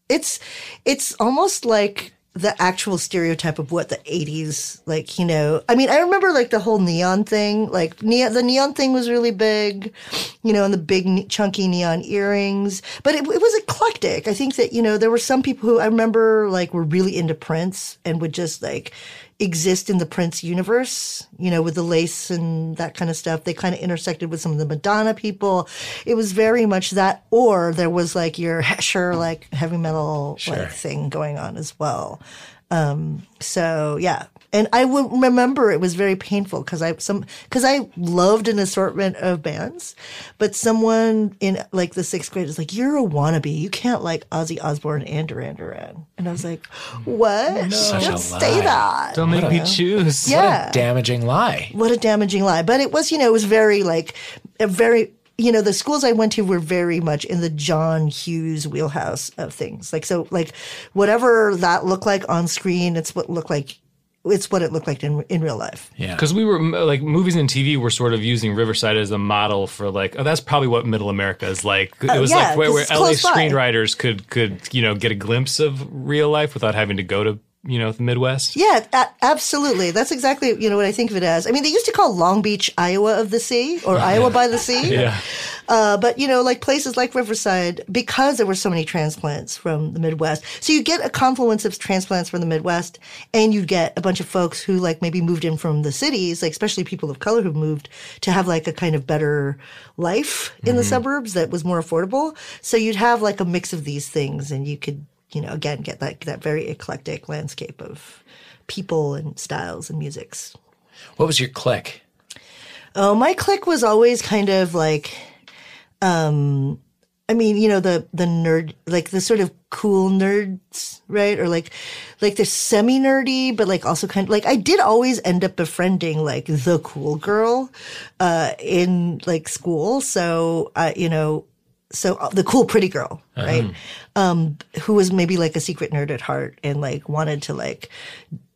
it's it's almost like the actual stereotype of what the 80s like you know i mean i remember like the whole neon thing like neon, the neon thing was really big you know and the big chunky neon earrings but it, it was eclectic. I think that you know there were some people who i remember like were really into prince and would just like exist in the Prince universe, you know, with the lace and that kind of stuff. They kind of intersected with some of the Madonna people. It was very much that, or there was like your (laughs) Hesher, like heavy metal Sure. like thing going on as well. Um, so yeah. And I would remember it was very painful because I some because I loved an assortment of bands, but someone in like the sixth grade is like, "You're a wannabe. You can't like Ozzy Osbourne and Duran Duran." And I was like, "What? Such a Don't say lie. that." Don't make me choose. Yeah. Damaging lie. what a damaging lie. But it was, you know, it was very like a very you know, the schools I went to were very much in the John Hughes wheelhouse of things. Like so like whatever that looked like on screen, it's what looked like it's what it looked like in in real life. Yeah. Because we were like movies and TV were sort of using Riverside as a model for like oh that's probably what Middle America is like. Oh, it was yeah, like where, 'cause where LA close by. screenwriters could could you know get a glimpse of real life without having to go to you know the Midwest. Yeah, a- absolutely. That's exactly you know what I think of it as. I mean, they used to call Long Beach Iowa of the Sea or (laughs) Iowa by the Sea. Yeah. Uh, but you know, like places like Riverside, because there were so many transplants from the Midwest, so you get a confluence of transplants from the Midwest, and you get a bunch of folks who like maybe moved in from the cities, like especially people of color who moved to have like a kind of better life in the suburbs that was more affordable. So you'd have like a mix of these things, and you could, you know, again get that that very eclectic landscape of people and styles and musics. What was your click? Oh, my clique was always kind of like, um, I mean, you know, the, the nerd, like the sort of cool nerds, right? Or like, like they're semi nerdy, but like also kind of like, I did always end up befriending like the cool girl, uh, in like school. So, uh, you know, so uh, the cool pretty girl, right? Um, who was maybe like a secret nerd at heart and like wanted to like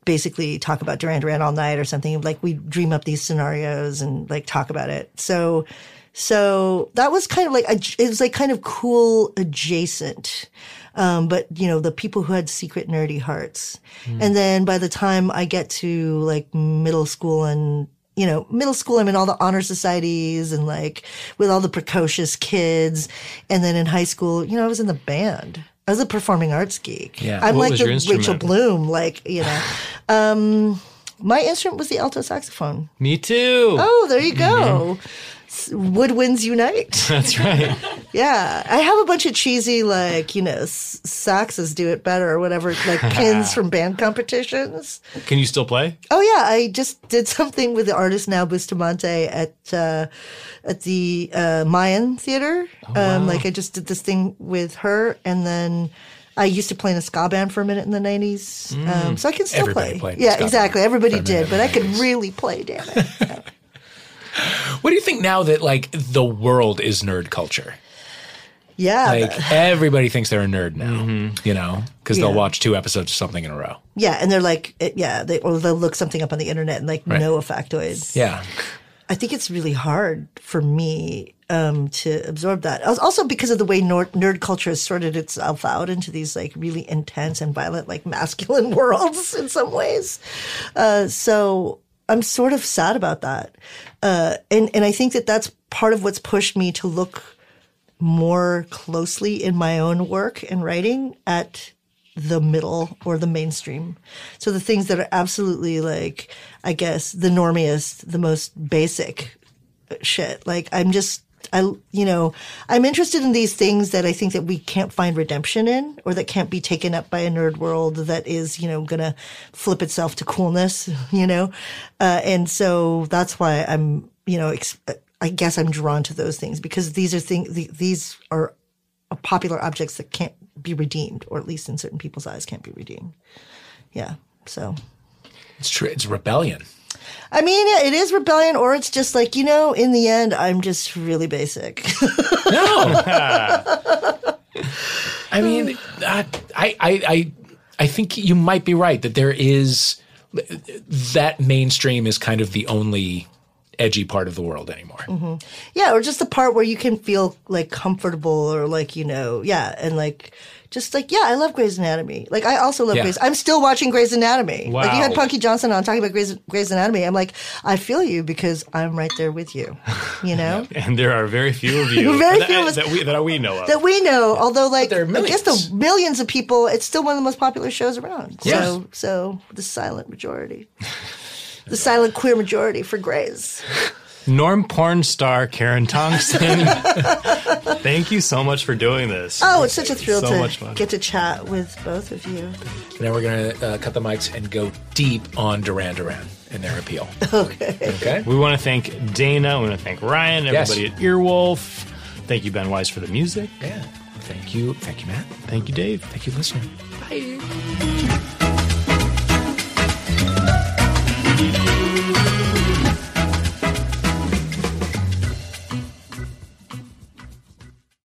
basically talk about Duran Duran all night or something. Like we dream up these scenarios and like talk about it. So, so that was kind of like, it was like kind of cool adjacent. Um, but you know, the people who had secret nerdy hearts. And then by the time I get to like middle school and you know, middle school, I'm in all the honor societies and like with all the precocious kids. And then in high school, you know, I was in the band. I was a performing arts geek. Yeah. I'm What like the Rachel? Bloom, like you know. (sighs) um, my instrument was the alto saxophone. Me too. Oh, there you go. Mm-hmm. S- Woodwinds unite. (laughs) That's right. Yeah, I have a bunch of cheesy, like you know, s- saxes do it better or whatever, like (laughs) pins from band competitions. Can you still play? Oh yeah, I just did something with the artist Nao Bustamante at uh, at the uh, Mayan Theater. Oh, um, like I just did this thing with her, and then. I used to play in a ska band for a minute in the nineties, um, so I can still Everybody play. played in a yeah, exactly. Everybody for a minute did, but I could really play. Damn it! (laughs) What do you think now that like the world is nerd culture? Yeah, Like everybody thinks they're a nerd now, Mm-hmm. you know, because Yeah. they'll watch two episodes of something in a row. yeah, and they're like, it- yeah, they or they'll look something up on the internet and like Right. know a factoid. Yeah. I think it's really hard for me um, to absorb that. Also because of the way nerd, nerd culture has sorted itself out into these like really intense and violent, like masculine (laughs) worlds in some ways. Uh, so I'm sort of sad about that, uh, and and I think that that's part of what's pushed me to look more closely in my own work and writing at the middle or the mainstream. So the things that are absolutely like, I guess, the normiest, the most basic shit. Like I'm just, I, you know, I'm interested in these things that I think that we can't find redemption in or that can't be taken up by a nerd world that is, you know, gonna flip itself to coolness, (laughs) you know? Uh, and so that's why I'm, you know, ex- I guess I'm drawn to those things because these are things, these are popular objects that can't be redeemed, or at least in certain people's eyes can't be redeemed. Yeah. So, It's true. It's rebellion. I mean, it is rebellion, or it's just like, you know, in the end, I'm just really basic. No. (laughs) I mean, I, I, I, I think you might be right that there is that mainstream is kind of the only edgy part of the world anymore. Mm-hmm. yeah. Or just the part where you can feel like comfortable or like, you know, yeah. And like, just like, yeah, I love Grey's Anatomy. Like, I also love Yeah. Grey's. I'm still watching Grey's Anatomy. Like, you had Punkie Johnson on talking about Grey's, Grey's Anatomy. I'm like, I feel you because I'm right there with you, you (laughs) know? And there are very few of (laughs) you Very that, few of us- that we that we know of. that we know. Although, like, there are I guess the millions of people, it's still one of the most popular shows around. Yes. So, so the silent majority, (laughs) the silent queer majority for Grays. Norm porn star Karen Tongson. (laughs) Thank you so much for doing this. Oh, it's such a thrill So to much fun. get to chat with both of you. Now we're going to uh, cut the mics and go deep on Duran Duran and their appeal. (laughs) Okay. Okay. We want to thank Dana. We want to thank Ryan, Yes. everybody at Earwolf. Thank you, Ben Wise, for the music. Yeah. Thank you. Thank you, Matt. Thank you, Dave. Thank you, listener.